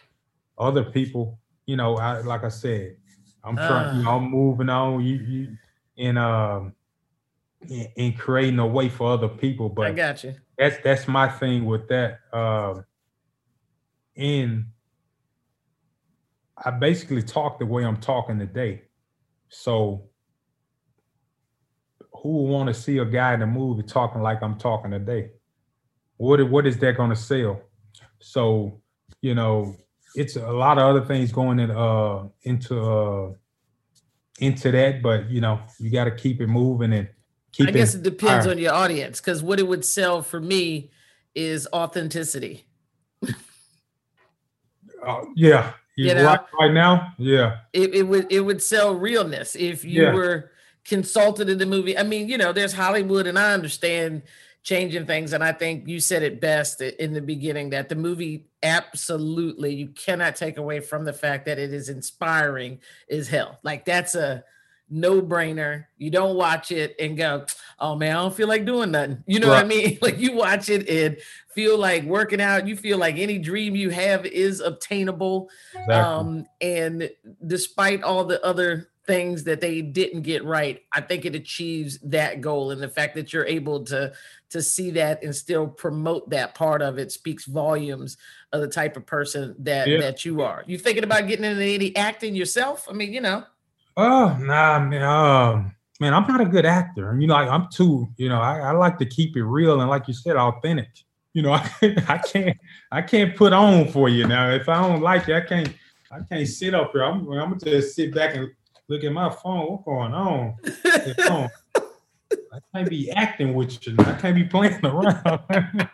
other people, you know, I like I said, I'm trying, you know, I'm moving on. You you and um and creating a way for other people. But I got you. That's that's my thing with that. Um, and I basically talk the way I'm talking today. So who would want to see a guy in a movie talking like I'm talking today? What what is that going to sell? So you know, it's a lot of other things going in uh into uh into that, but you know, you got to keep it moving and keep. I guess it, it depends on your audience because what it would sell for me is authenticity. uh, yeah, you know, right, right now, yeah. It, it would it would sell realness if you yeah. were consulted in the movie. I mean, you know, there's Hollywood, and I understand changing things. And I think you said it best in the beginning that the movie absolutely you cannot take away from the fact that it is inspiring as hell. Like that's a no brainer. You don't watch it and go, oh man, I don't feel like doing nothing. You know right. what I mean? [laughs] Like you watch it and feel like working out. You feel like any dream you have is obtainable. Exactly. Um, and despite all the other things that they didn't get right, I think it achieves that goal. And the fact that you're able to to see that and still promote that part of it speaks volumes of the type of person that yeah. that you are. You thinking about getting into any acting yourself? I mean, you know. Oh nah, man. Uh, man, I'm not a good actor. You know, I, am too. You know, I, I, like to keep it real and, like you said, authentic. You know, I, [laughs] I can't I can't put on for you now. If I don't like it, I can't I can't sit up here. I'm, I'm gonna just sit back and look at my phone. What's going on? [laughs] I can't be acting with you. I can't be playing around. [laughs]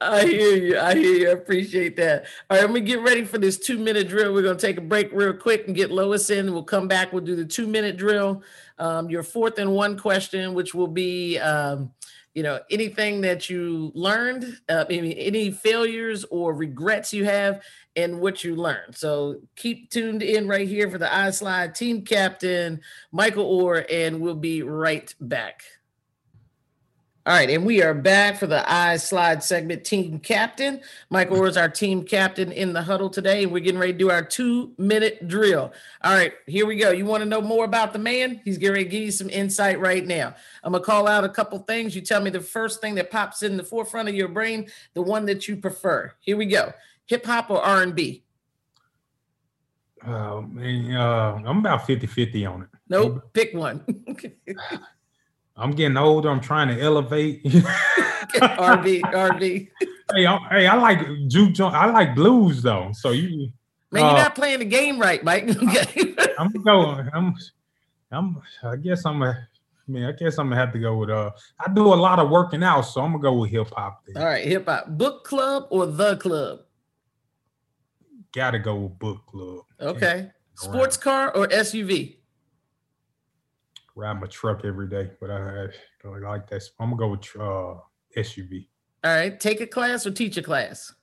I hear you. I hear you. I appreciate that. All right, I'm gonna get ready for this two minute drill. We're gonna take a break real quick and get Lois in. We'll come back. We'll do the two minute drill. Um, your fourth and one question, which will be um, you know anything that you learned uh, any, any failures or regrets you have and what you learned. So keep tuned in right here for the iSlide team captain Michael Oher and we'll be right back all right, and we are back for the iSlide segment. Team captain Michael Oher is our team captain in the huddle today, and we're getting ready to do our two-minute drill. All right, here we go. You want to know more about the man? He's getting ready to give you some insight right now. I'm gonna call out a couple things. You tell me the first thing that pops in the forefront of your brain, the one that you prefer. Here we go. Hip hop or R&B? Oh man, uh, I'm about 50-50 on it. Nope, pick one. [laughs] [laughs] I'm getting older. I'm trying to elevate. [laughs] RB, RB. Hey, I, hey, I like juke joint. I like blues though. So you, man, you're uh, not playing the game right, Mike. [laughs] I'm going. I'm, I'm. I guess I'm a. I mean, I guess I'm gonna have to go with. Uh, I do a lot of working out, so I'm gonna go with hip hop. All right, hip hop. Book club or the club? Gotta go with book club. Okay. Sports car or SUV? Ride my truck every day, but I, I like that. I'm gonna go with uh, SUV. All right, take a class or teach a class.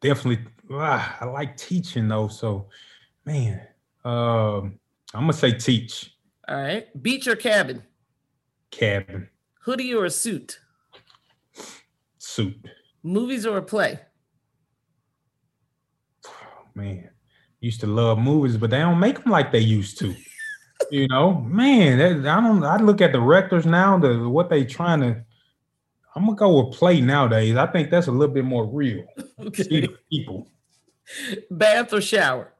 Definitely, ah, I like teaching though. So, man, um, I'm gonna say teach. All right, beach or cabin? Cabin. Hoodie or a suit? Suit. Movies or a play? Oh, man, used to love movies, but they don't make them like they used to you know, man, I don't. I look at the rectors now, the what they trying to. I'm gonna go with play nowadays. I think that's a little bit more real. [laughs] Okay. People. Bath or shower?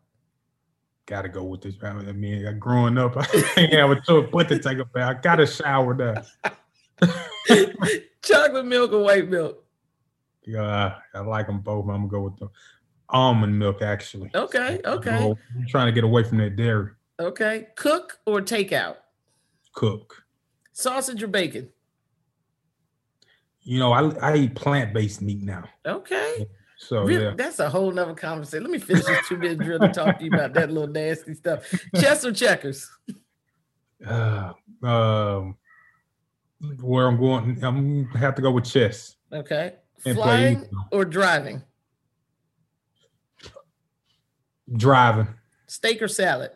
Gotta go with this. I mean, growing up, [laughs] I have a choice but to take a bath. I gotta shower there. [laughs] Chocolate milk or white milk? Yeah, I like them both. I'm gonna go with the almond milk. Actually. Okay. Okay. I'm trying to get away from that dairy. Okay. Cook or takeout? Cook. Sausage or bacon? You know, I, I eat plant based meat now. Okay. So really, yeah. that's a whole nother conversation. Let me finish this two minute drill to talk to you about that little nasty stuff. Chess or checkers? Uh, [sighs] um, where I'm going, I'm gonna have to go with chess. Okay. Flying or driving? Driving. Steak or salad?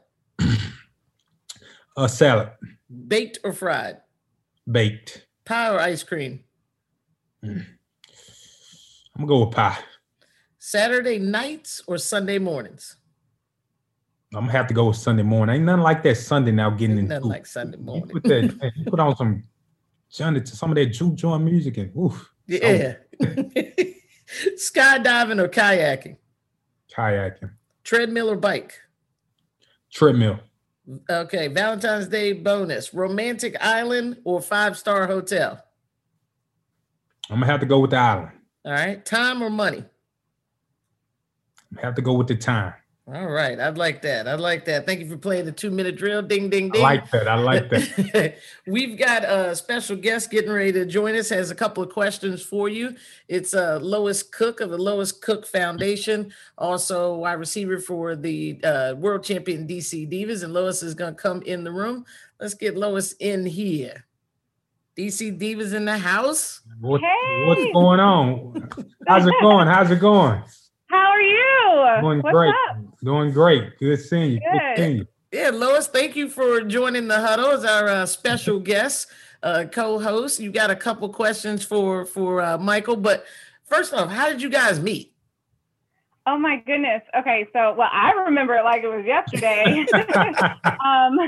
A salad. Baked or fried? Baked. Pie or ice cream? Mm. I'm gonna go with pie. Saturday nights or Sunday mornings? I'm gonna have to go with Sunday morning. Ain't nothing like that Sunday now getting Ain't in. Nothing like Sunday morning. You put, that, you put on some Johnny to some of that juke joint music and oof. Yeah. [laughs] Skydiving or kayaking? Kayaking. Treadmill or bike? Treadmill. Okay. Valentine's Day bonus: romantic island or five star hotel? I'm gonna have to go with the island. All right. Time or money? I have to go with the time. All right. I'd like that. I'd like that. Thank you for playing the two minute drill. Ding, ding, ding. I like that. I like that. [laughs] We've got a special guest getting ready to join us, has a couple of questions for you. It's uh, Lois Cook of the Lois Cook Foundation, also wide receiver for the uh, world champion DC Divas. And Lois is going to come in the room. Let's get Lois in here. DC Divas in the house. What, Hey! What's going on? How's it going? How's it going? How are you? Doing What's great. Up? Doing great. Good seeing you. Good Good. seeing you. Yeah, Lois, thank you for joining the huddle as our uh, special [laughs] guest, uh, co-host. You got a couple questions for for uh, Michael, but first off, how did you guys meet? Oh my goodness. Okay, so well, I remember it like it was yesterday. [laughs] um,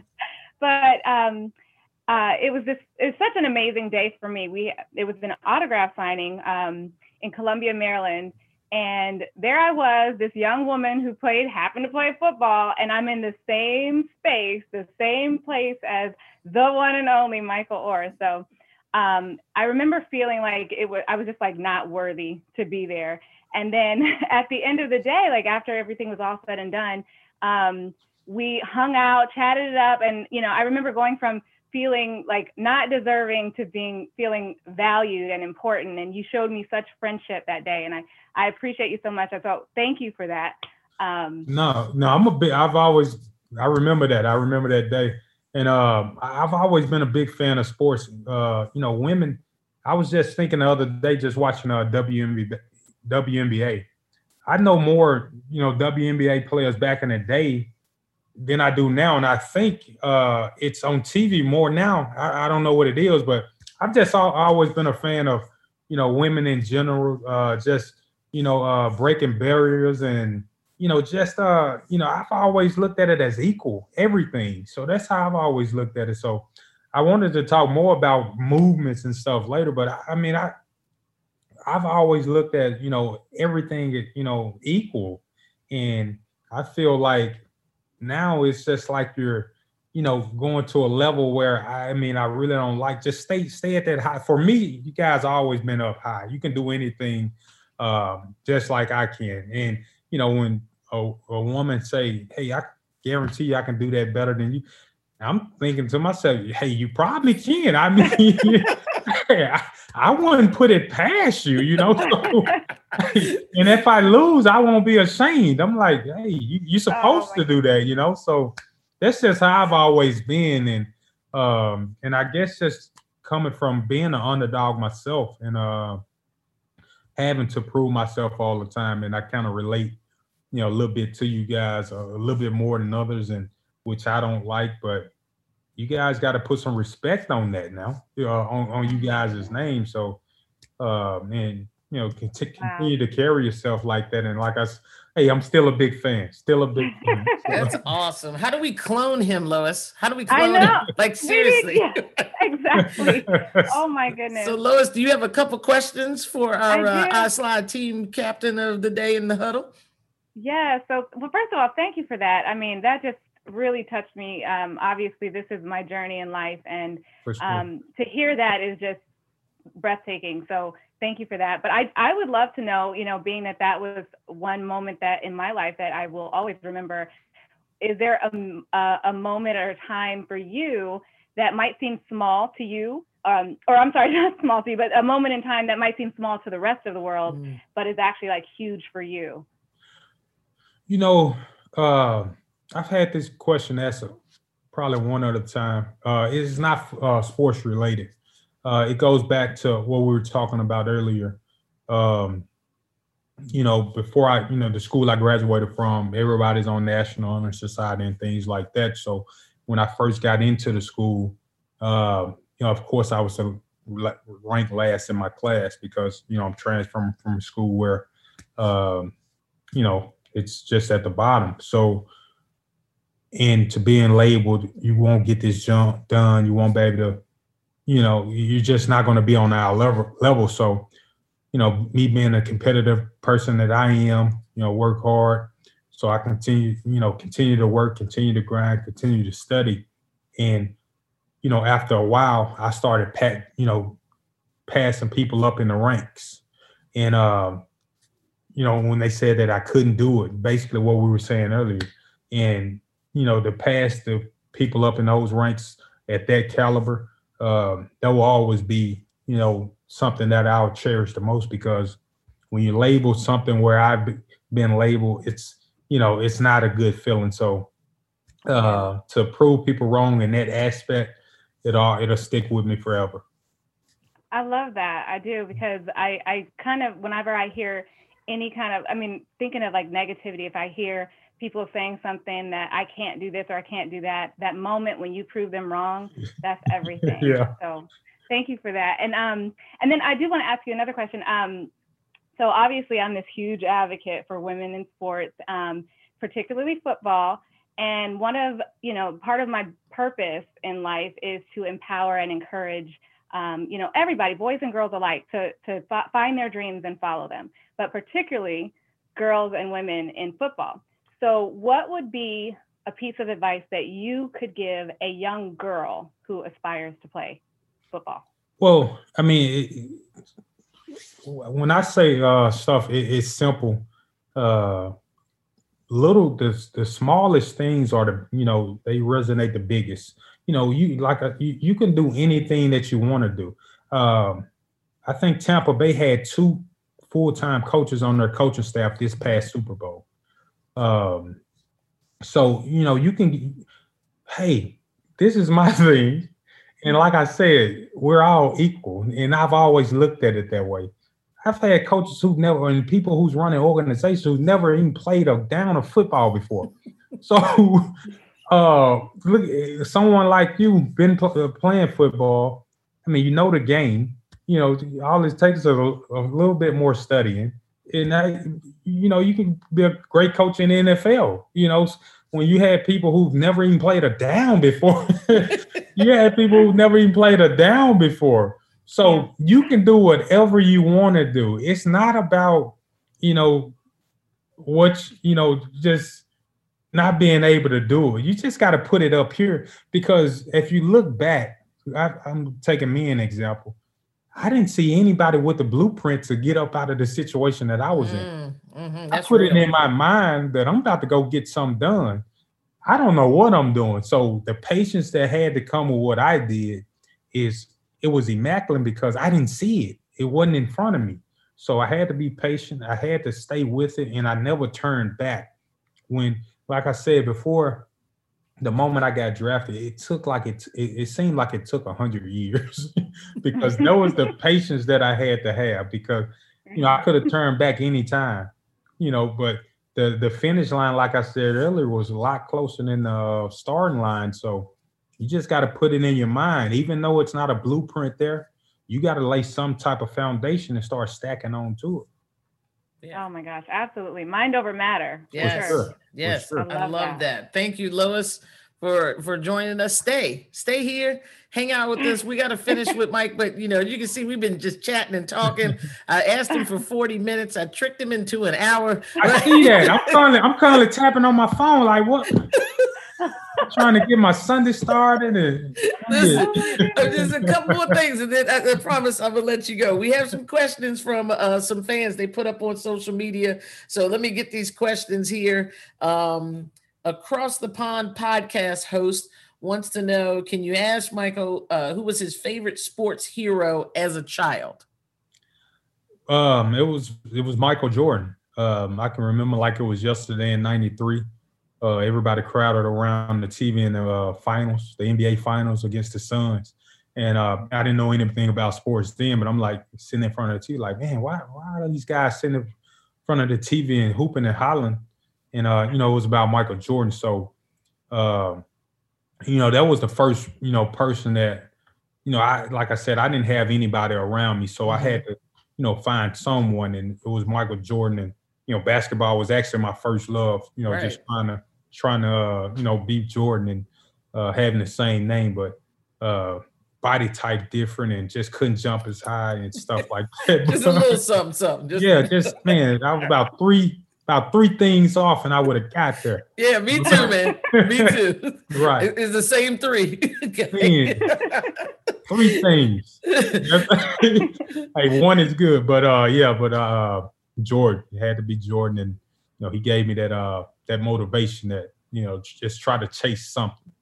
[laughs] but um, uh, it was this. It was such an amazing day for me. We it was an autograph signing um, in Columbia, Maryland, and there I was, this young woman who played happened to play football, and I'm in the same space, the same place as the one and only Michael Oher. So. Um, I remember feeling like it was, I was just like not worthy to be there. And then [laughs] at the end of the day, like after everything was all said and done, um, we hung out, chatted it up, and you know, I remember going from feeling like not deserving to being feeling valued and important. And you showed me such friendship that day, and I I appreciate you so much. I felt thank you for that. Um, No, no, I'm a big. I've always. I remember that. I remember that day, and I- I've always been a big fan of sports. Uh, you know, women. I was just thinking the other day, just watching uh WNBA. WNBA. I know more, you know, WNBA players back in the day than I do now, and I think uh, it's on TV more now. I, I don't know what it is, but I've just al- always been a fan of, you know, women in general. Uh, just you know, uh, breaking barriers and you know, just uh, you know, I've always looked at it as equal, everything. So that's how I've always looked at it. So I wanted to talk more about movements and stuff later, but I, I mean, I I've always looked at you know everything you know equal, and I feel like now it's just like you're you know going to a level where I mean I really don't like just stay stay at that high. For me, you guys always been up high. You can do anything um, just like I can, and you know when a, a woman say, "Hey, I guarantee you I can do that better than you," I'm thinking to myself, "Hey, you probably can." I mean, [laughs] [laughs] I, I wouldn't put it past you, you know. [laughs] And if I lose, I won't be ashamed. I'm like, hey, you, you're supposed my to do that, you know. So that's just how I've always been, and um, and I guess just coming from being an underdog myself and uh, having to prove myself all the time, and I kind of relate, you know, a little bit to you guys, uh, a little bit more than others, and which I don't like, but you guys got to put some respect on that now, uh, on on you guys' name. So, uh, and you know, conti- Wow. continue to carry yourself like that. And like I, s- hey, I'm still a big fan, still a big fan. [laughs] That's awesome. How do we clone him, Lois? How do we I clone him? know. Like seriously. did- yeah, exactly. [laughs] Oh my goodness. So Lois, do you have a couple questions for our I uh, do. Slide team captain of the day in the huddle? Yeah. So, well, first of all, thank you for that. I mean, that just really touched me. Um, obviously, this is my journey in life, and um, to hear that is just breathtaking. So, thank you for that. But I, I would love to know, you know, being that that was one moment that in my life that I will always remember. Is there a, a, a moment or a time for you that might seem small to you? Um, or I'm sorry, [laughs] not small to you, but a moment in time that might seem small to the rest of the world, Mm. but is actually like huge for you. You know, uh, I've had this question asked probably one other time. Uh, it's not uh, sports related. Uh, it goes back to what we were talking about earlier. Um, you know, before I, you know, the school I graduated from, everybody's on National Honor Society and things like that. So when I first got into the school, uh, you know, of course, I was a, ranked last in my class because you know I'm transferring from a school where, um, you know, it's just at the bottom. So, and to being labeled, you won't get this jump done. You won't be able to you know, you're just not going to be on our level. Level. So, you know, me being a competitive person that I am, you know, work hard. So I continue, you know, continue to work, continue to grind, continue to study, and you know, after a while, I started pat, you know, passing people up in the ranks, and um, you know, when they said that I couldn't do it, basically what we were saying earlier, and you know, to pass the people up in those ranks at that caliber, um, that will always be, you know, something that I'll cherish the most because when you label something where I've been labeled, it's, you know, it's not a good feeling. So uh, to prove people wrong in that aspect, it all it'll stick with me forever. I love that. I do because I I kind of whenever I hear any kind of I mean thinking of like negativity, if I hear people saying something that I can't do this or I can't do that, that moment when you prove them wrong, [laughs] that's everything. yeah. So thank you for that. And um, and then I do want to ask you another question. Um, so obviously I'm this huge advocate for women in sports, um, particularly football. And one of, you know, part of my purpose in life is to empower and encourage, um, you know, everybody, boys and girls alike, to to f- find their dreams and follow them. But particularly girls and women in football. So, what would be a piece of advice that you could give a young girl who aspires to play football? Well, I mean, it, when I say uh, stuff, it, it's simple. Uh, little, the the smallest things are the you know they resonate the biggest. You know, you like a, you, you can do anything that you want to do. Um, I think Tampa Bay had two full time coaches on their coaching staff this past Super Bowl. Um, so you know, you can, hey, this is my [laughs] thing, and like I said, we're all equal, and I've always looked at it that way. I've had coaches who've never, and people who's running organizations who've never even played a down of football before. so, [laughs] uh, look, someone like you been pl- uh, playing football. I mean, you know the game. You know, all it takes is a, a little bit more studying and I, you know, you can be a great coach in the NFL. You know, when you had people who've never even played a down before, [laughs] you had people who've never even played a down before. So you can do whatever you want to do. It's not about, you know, what you know, just not being able to do it. You just got to put it up here because if you look back, I, I'm taking me an example I didn't see anybody with the blueprint to get up out of the situation that I was in. Mm, mm-hmm, I put real. it in my mind that I'm about to go get something done. I don't know what I'm doing. So the patience that had to come with what I did is it was immaculate because I didn't see it. It wasn't in front of me. So I had to be patient. I had to stay with it and I never turned back. When, like I said before, the moment I got drafted, it took like it, it, it seemed like it took a hundred years [laughs] because that was the [laughs] patience that I had to have because you know I could have turned back anytime, you know, but the the finish line, like I said earlier, was a lot closer than the uh, starting line. So you just got to put it in your mind, even though it's not a blueprint there, you got to lay some type of foundation and start stacking on to it. Yeah. Oh my gosh, absolutely. Mind over matter. Yes. Sure. Yes. Sure. I love, I love that. that. Thank you, Lois, for for joining us. Stay. Stay here. Hang out with us. We got to [laughs] finish with Mike, but you know, you can see we've been just chatting and talking. I asked him for 40 minutes. I tricked him into an hour. I see that. I'm [laughs] currently I'm currently tapping on my phone like what trying to get my Sunday started. And there's a couple more things, and then I, I, promise I'm gonna let you go. We have some questions from uh, some fans they put up on social media. So let me get these questions here. Um, Across the Pond podcast host wants to know: Can you ask Michael uh, who was his favorite sports hero as a child? Um, it was it was Michael Jordan. Um, I can remember like it was yesterday in '93. Uh, everybody crowded around the TV in the uh, finals, the NBA finals against the Suns. And uh, I didn't know anything about sports then, but I'm like sitting in front of the TV, like, man, why, why are these guys sitting in front of the TV and hooping and hollering? And, uh, you know, it was about Michael Jordan. So, uh, you know, that was the first, you know, person that, you know, I, like I said, I didn't have anybody around me. So I had to, you know, find someone. And it was Michael Jordan. And, you know, basketball was actually my first love, you know, right. just trying to, trying to uh, you know beat Jordan and uh, having the same name. But uh, body type different and just couldn't jump as high and stuff [laughs] like that. just a little something, something. Just yeah, just man, I was about three about three things off and I would have got there. [laughs] Yeah, me too, man. me too. [laughs] Right. It's the same three. three things. hey, one is good, but uh yeah, but uh Jordan, it had to be Jordan and you know, he gave me that uh that motivation that, you know, just try to chase something.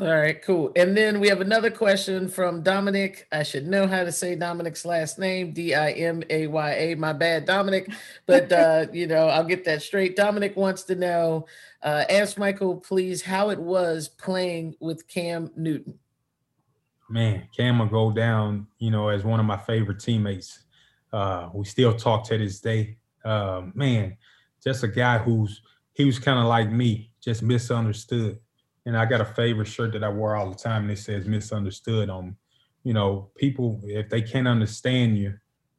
All right, cool. And then we have another question from Dominic. I should know how to say Dominic's last name, D I M A Y A. My bad, Dominic. But uh, [laughs] you know, I'll get that straight. Dominic wants to know, uh, ask Michael, please, how it was playing with Cam Newton. Man, Cam will go down, you know, as one of my favorite teammates. Uh, we still talk to this day. Uh, man, just a guy who's he was kind of like me, just misunderstood and I got a favorite shirt that I wear all the time, and it says "misunderstood" on. You know, people if they can't understand you,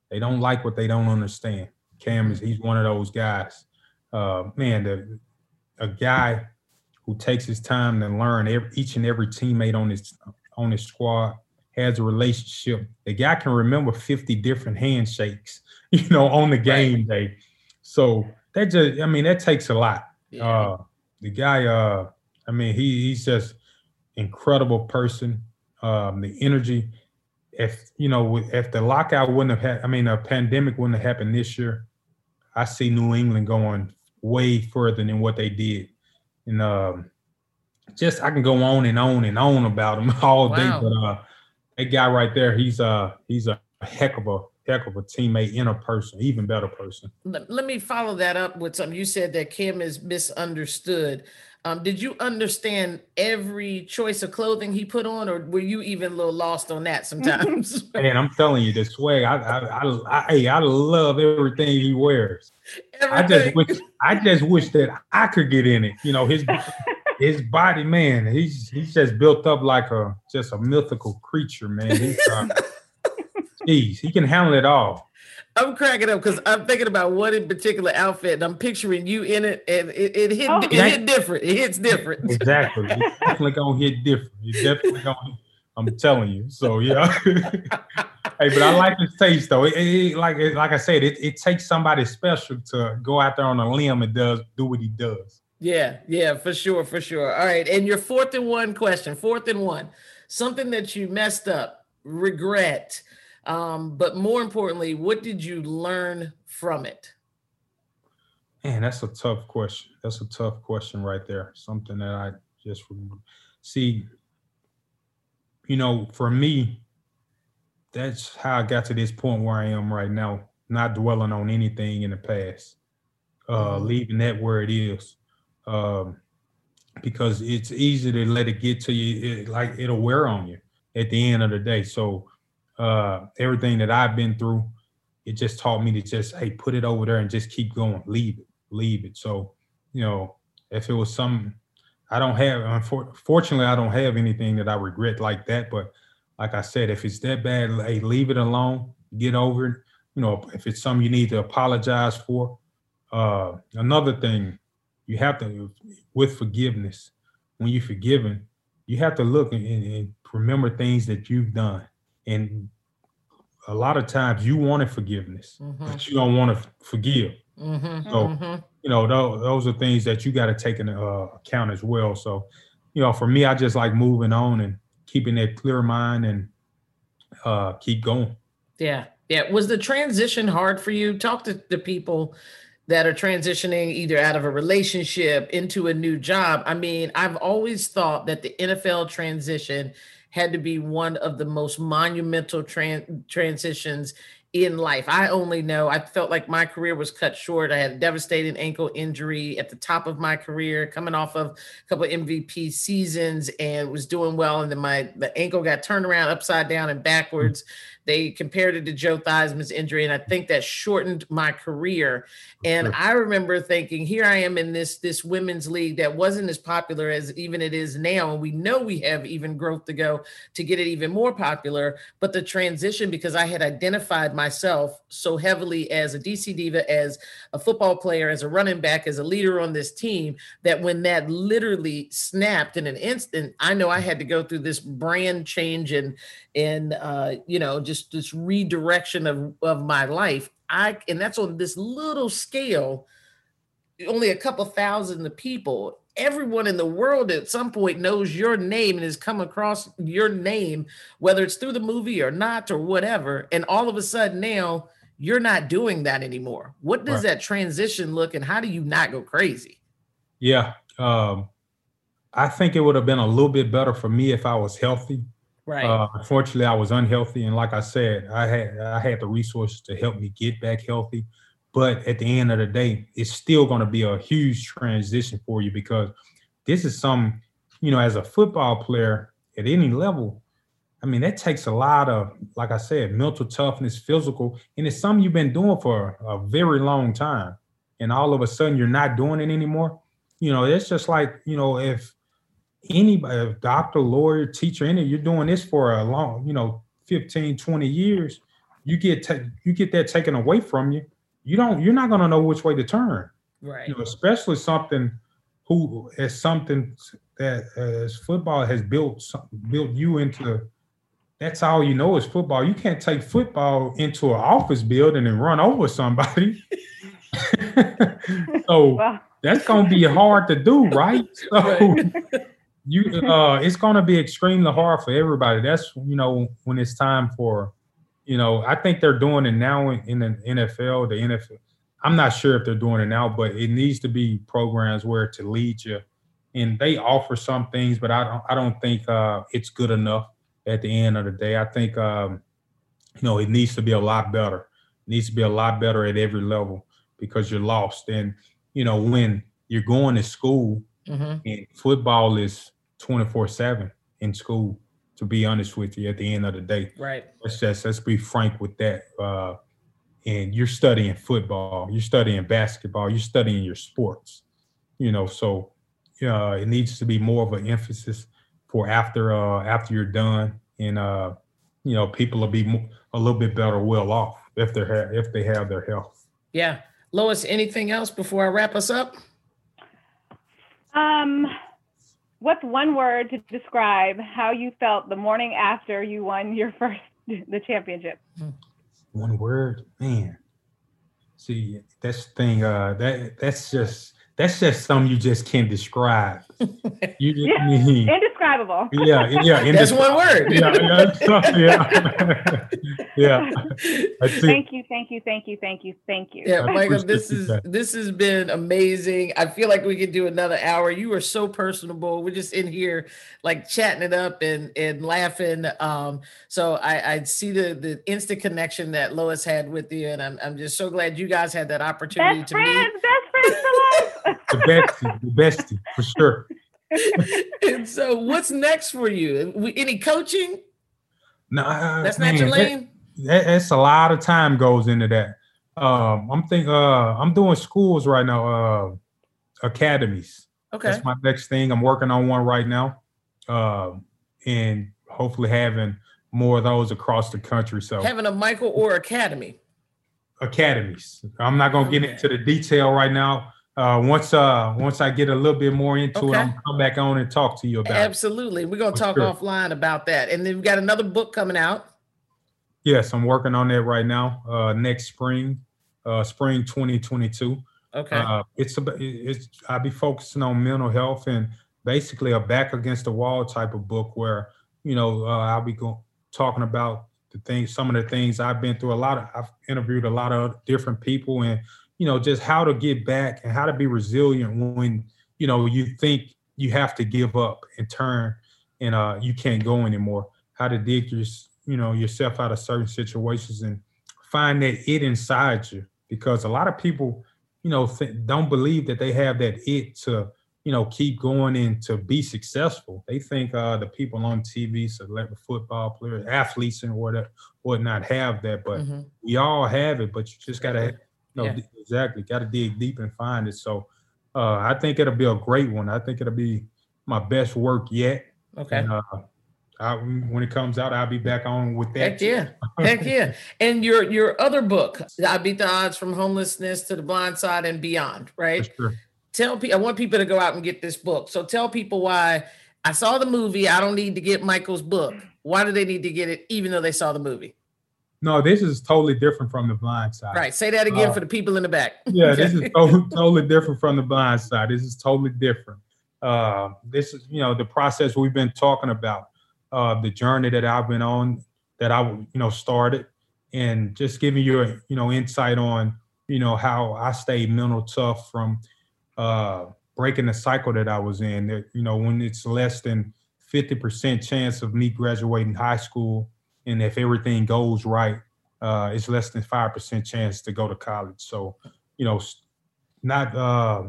they don't like what they don't understand. Cam is he's one of those guys. Uh, man, the, a guy who takes his time to learn every, each and every teammate on his on his squad has a relationship. The guy can remember 50 different handshakes, [laughs] you know, on the game day. So that just, I mean, that takes a lot. Yeah. Uh, the guy, uh, I mean, he he's just incredible person. Um, the energy. If you know, if the lockout wouldn't have had, I mean, a pandemic wouldn't have happened this year, I see New England going way further than what they did. And um, just I can go on and on and on about him [laughs] all day. But uh, that guy right there, he's uh he's a heck of a heck of a teammate in a person, even better person. Let, let me follow that up with something. You said that Cam is misunderstood. Um, did you understand every choice of clothing he put on, or were you even a little lost on that sometimes? [laughs] [laughs] Man, I'm telling you, the swag. I, I, I, I, I love everything he wears. Everything. I just wish, I just wish that I could get in it. You know, his, [laughs] his body, man. He's he's just built up like a just a mythical creature, man. He's, uh, geez, he can handle it all. I'm cracking up because I'm thinking about one in particular outfit, and I'm picturing you in it, and it, it hit oh. it hit different. It hits different. [laughs] Exactly. It's definitely gonna hit different. You definitely gonna. I'm telling you. So yeah. [laughs] hey, but I like his taste though. It, it, like like I said, it, it takes somebody special to go out there on a limb and does do what he does. Yeah, yeah, for sure, for sure. All right, and your fourth and one question, fourth and one, something that you messed up, regret um, but more importantly, what did you learn from it? Man, that's a tough question. That's a tough question right there. Something that I just see. You know, for me, that's how I got to this point where I am right now. Not dwelling on anything in the past, uh, mm-hmm. leaving that where it is, um, because it's easy to let it get to you. It, like it'll wear on you at the end of the day. So uh, everything that I've been through, it just taught me to just hey put it over there and just keep going, leave it, leave it. So you know, if it was some, I don't have. Unfortunately, I don't have anything that I regret like that. But like I said, if it's that bad, hey, leave it alone, get over it. You know, if it's something you need to apologize for. Uh, another thing, you have to with forgiveness. When you're forgiven, you have to look and, and remember things that you've done and a lot of times you wanted forgiveness, mm-hmm. but you don't want to forgive. Mm-hmm. So, mm-hmm. you know, those, those are things that you got to take into uh, account as well. So, you know, for me, I just like moving on and keeping that clear mind and uh, keep going. Yeah. Yeah. Was the transition hard for you? Talk to the people that are transitioning either out of a relationship into a new job. I mean, I've always thought that the NFL transition had to be one of the most monumental tran- transitions in life. I only know I felt like my career was cut short. I had a devastating ankle injury at the top of my career, coming off of a couple of MVP seasons and was doing well. And then my the ankle got turned around upside down and backwards. They compared it to Joe Theismann's injury, and I think that shortened my career. And I remember thinking, here I am in this this women's league that wasn't as popular as even it is now, and we know we have even growth to go to get it even more popular. But the transition, because I had identified myself so heavily as a DC diva, as a football player, as a running back, as a leader on this team, that when that literally snapped in an instant, I know I had to go through this brand change and and uh, you know just this redirection of of my life. I and that's on this little scale, only a couple thousand of people. Everyone in the world at some point knows your name and has come across your name, whether it's through the movie or not or whatever. And all of a sudden now you're not doing that anymore. What does right. that transition look and how do you not go crazy? Yeah. Um, I think it would have been a little bit better for me if I was healthy. Right. Uh, unfortunately, I was unhealthy, and like I said, I had I had the resources to help me get back healthy. But at the end of the day, it's still going to be a huge transition for you because this is some, you know, as a football player at any level, I mean, that takes a lot of, like I said, mental toughness, physical, and it's something you've been doing for a very long time. And all of a sudden you're not doing it anymore. You know, it's just like, you know, if anybody, uh, doctor, lawyer, teacher, any, you're doing this for a long, you know, 15, 20 years, you get ta- you get that taken away from you. You don't, you're not gonna know which way to turn. Right. You know, especially something who as something that uh, as football has built built you into that's all you know is football. You can't take football into an office building and run over somebody. [laughs] so wow. that's gonna be hard to do, right? [laughs] So right you uh it's going to be extremely hard for everybody. That's you know when it's time for you know i think they're doing it now in, in the nfl the nfl i'm not sure if they're doing it now but it needs to be programs where to lead you. And they offer some things but i don't i don't think uh it's good enough at the end of the day. I think um you know it needs to be a lot better. It needs to be a lot better at every level because you're lost. And you know when you're going to school mm-hmm. and football is 24 7 in school, to be honest with you, at the end of the day. Right. Let's just let's be frank with that. Uh, and you're studying football, you're studying basketball, you're studying your sports, you know, so uh, it needs to be more of an emphasis for after uh, after you're done, and uh, you know, people will be more, a little bit better well off if they're if they have their health. Yeah, Lois. Anything else before I wrap us up? Um, what's one word to describe how you felt the morning after you won your first [laughs] the championship? One word, man. See, that's the thing. Uh, that that's just that's just something you just can't describe. [laughs] You yeah, mean, indescribable. Yeah, yeah. [laughs] That's one word. Yeah, yeah, [laughs] yeah. Thank you, thank you, thank you, thank you, thank you. Yeah, Michael, this is this has been amazing. I feel like we could do another hour. You are so personable. We're just in here like chatting it up and and laughing. Um, so I, I see the the instant connection that Lois had with you, and I'm I'm just so glad you guys had that opportunity best to friends, meet. Best friends for life. the bestie, the bestie for sure. [laughs] and so, what's next for you? Any coaching? No, nah, that's man, not your lane. That, that's a lot of time goes into that. Um, I'm thinking. Uh, I'm doing schools right now. Uh, academies. Okay, that's my next thing. I'm working on one right now, uh, and hopefully having more of those across the country. So having a Michael Oher Academy. Academies. I'm not gonna get into the detail right now uh, once uh once I get a little bit more into okay. it, I'm come back on and talk to you about Absolutely. It. We're gonna talk sure. offline about that. And then we've got another book coming out. Yes, I'm working on that right now. Uh next spring, uh spring 2022. Okay. Uh it's a it's I'll be focusing on mental health and basically a back against the wall type of book where, you know, uh, I'll be going talking about the things, some of the things I've been through. A lot of I've interviewed a lot of different people and you know, just how to get back and how to be resilient when, you know, you think you have to give up and turn and uh, you can't go anymore. How to dig your, you know, yourself out of certain situations and find that it inside you. Because a lot of people, you know, th- don't believe that they have that it to you know, keep going and to be successful. They think uh, the people on TV, celebrity football players, athletes, and whatever, whatnot, have that, but mm-hmm. we all have it. But you just gotta, know, yeah. exactly, gotta dig deep and find it. So uh, I think it'll be a great one. I think it'll be my best work yet. Okay. And, uh, I, when it comes out, I'll be back on with that. Heck yeah, heck yeah! And your your other book, "I Beat the Odds from Homelessness to the Blind Side and Beyond," right? Sure. Tell people. I want people to go out and get this book. So tell people why. I saw the movie. I don't need to get Michael's book. Why do they need to get it, even though they saw the movie? No, this is totally different from the blind side. Right. Say that again uh, for the people in the back. [laughs] yeah, this is [laughs] totally, totally different from the blind side. This is totally different. Uh, this is, you know, the process we've been talking about uh, the journey that I've been on, that I you know started, and just giving you a you know insight on you know how I stayed mental tough from uh, breaking the cycle that I was in. That you know when it's less than fifty percent chance of me graduating high school, and if everything goes right, uh, it's less than five percent chance to go to college. So you know, not uh,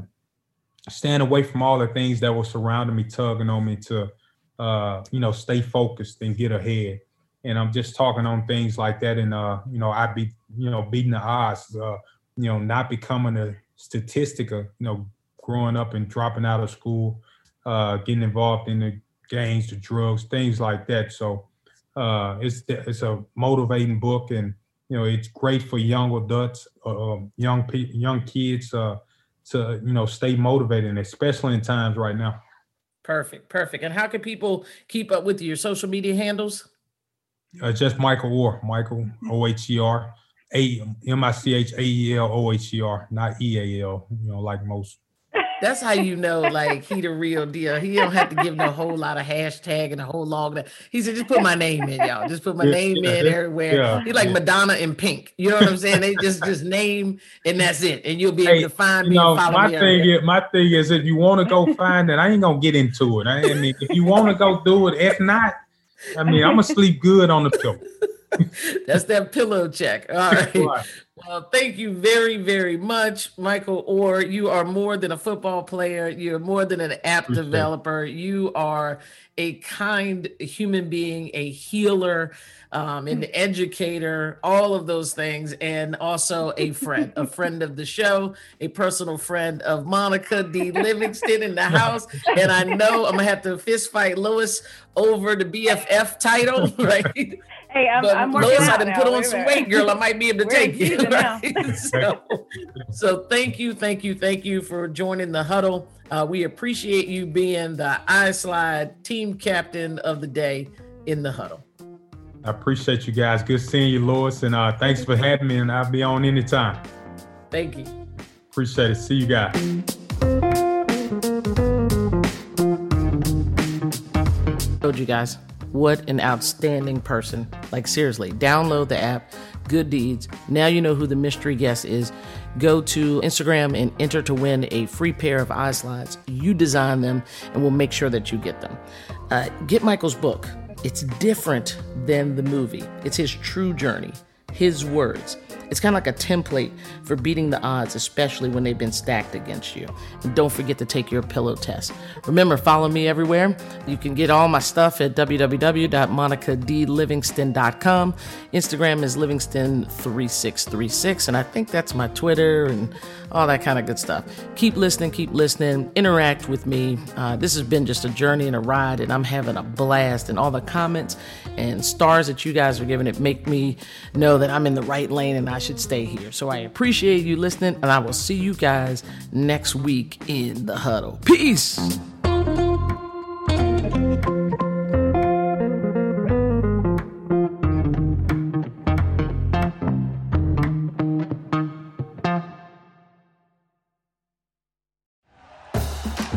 staying away from all the things that were surrounding me, tugging on me to uh, you know, stay focused and get ahead. And I'm just talking on things like that. And, uh, you know, I be, you know, beating the odds, uh, you know, not becoming a statistic of, you know, growing up and dropping out of school, uh, getting involved in the gangs, the drugs, things like that. So uh, it's it's a motivating book, and you know, it's great for young adults, uh, um, young people, young kids uh, to you know stay motivated, especially in times right now. Perfect, perfect. And how can people keep up with your social media handles? Uh, just Michael Oher, Michael O H E R, A M I C H A E L O H E R, not E A L. You know, like most that's how you know, like he the real deal. He don't have to give no whole lot of hashtag and a whole long. He said, just put my name in, y'all. Just put my name yeah, in [laughs] everywhere. Yeah, he like. Madonna in pink. You know what I'm saying? They just just name and that's it, and you'll be able to find me. Know, my me thing is, my thing is, if you want to go find it, I ain't gonna get into it. I mean, if you want to go do it, if not, I mean, I'm gonna sleep good on the pillow. [laughs] That's that pillow check. All right. Well, thank you very, very much, Michael Oher. You are more than a football player. You're more than an app developer. You are a kind human being, a healer, um, an educator, all of those things, and also a friend, a friend of the show, a personal friend of Monica D. Livingston in the house. And I know I'm gonna have to fist fight Lois over the BFF title, [laughs] right? Hey, I'm, but I'm Lois, I didn't put on some weight, girl. I might be able to take you. [laughs] Right? so, so thank you, thank you, thank you for joining the huddle. Uh, we appreciate you being the iSlide team captain of the day in the huddle. I appreciate you guys. Good seeing you, Lois, and uh, thanks for having me. And I'll be on anytime. Thank you. Appreciate it. See you guys. Told you guys. What an outstanding person. Like, seriously, download the app, Good Deeds. Now you know who the mystery guest is. Go to Instagram and enter to win a free pair of iSlides. You design them, and we'll make sure that you get them. Uh, get Michael's book. It's different than the movie, it's his true journey, his words. It's kind of like a template for beating the odds, especially when they've been stacked against you. And don't forget to take your pillow test. Remember, follow me everywhere. You can get all my stuff at www.monicadlivingston.com. Instagram is Livingston3636, and I think that's my Twitter and all that kind of good stuff. Keep listening, keep listening, interact with me. Uh, this has been just a journey and a ride, and I'm having a blast. And all the comments and stars that you guys are giving it make me know that I'm in the right lane and I should stay here. So I appreciate you listening, and I will see you guys next week in the huddle. Peace.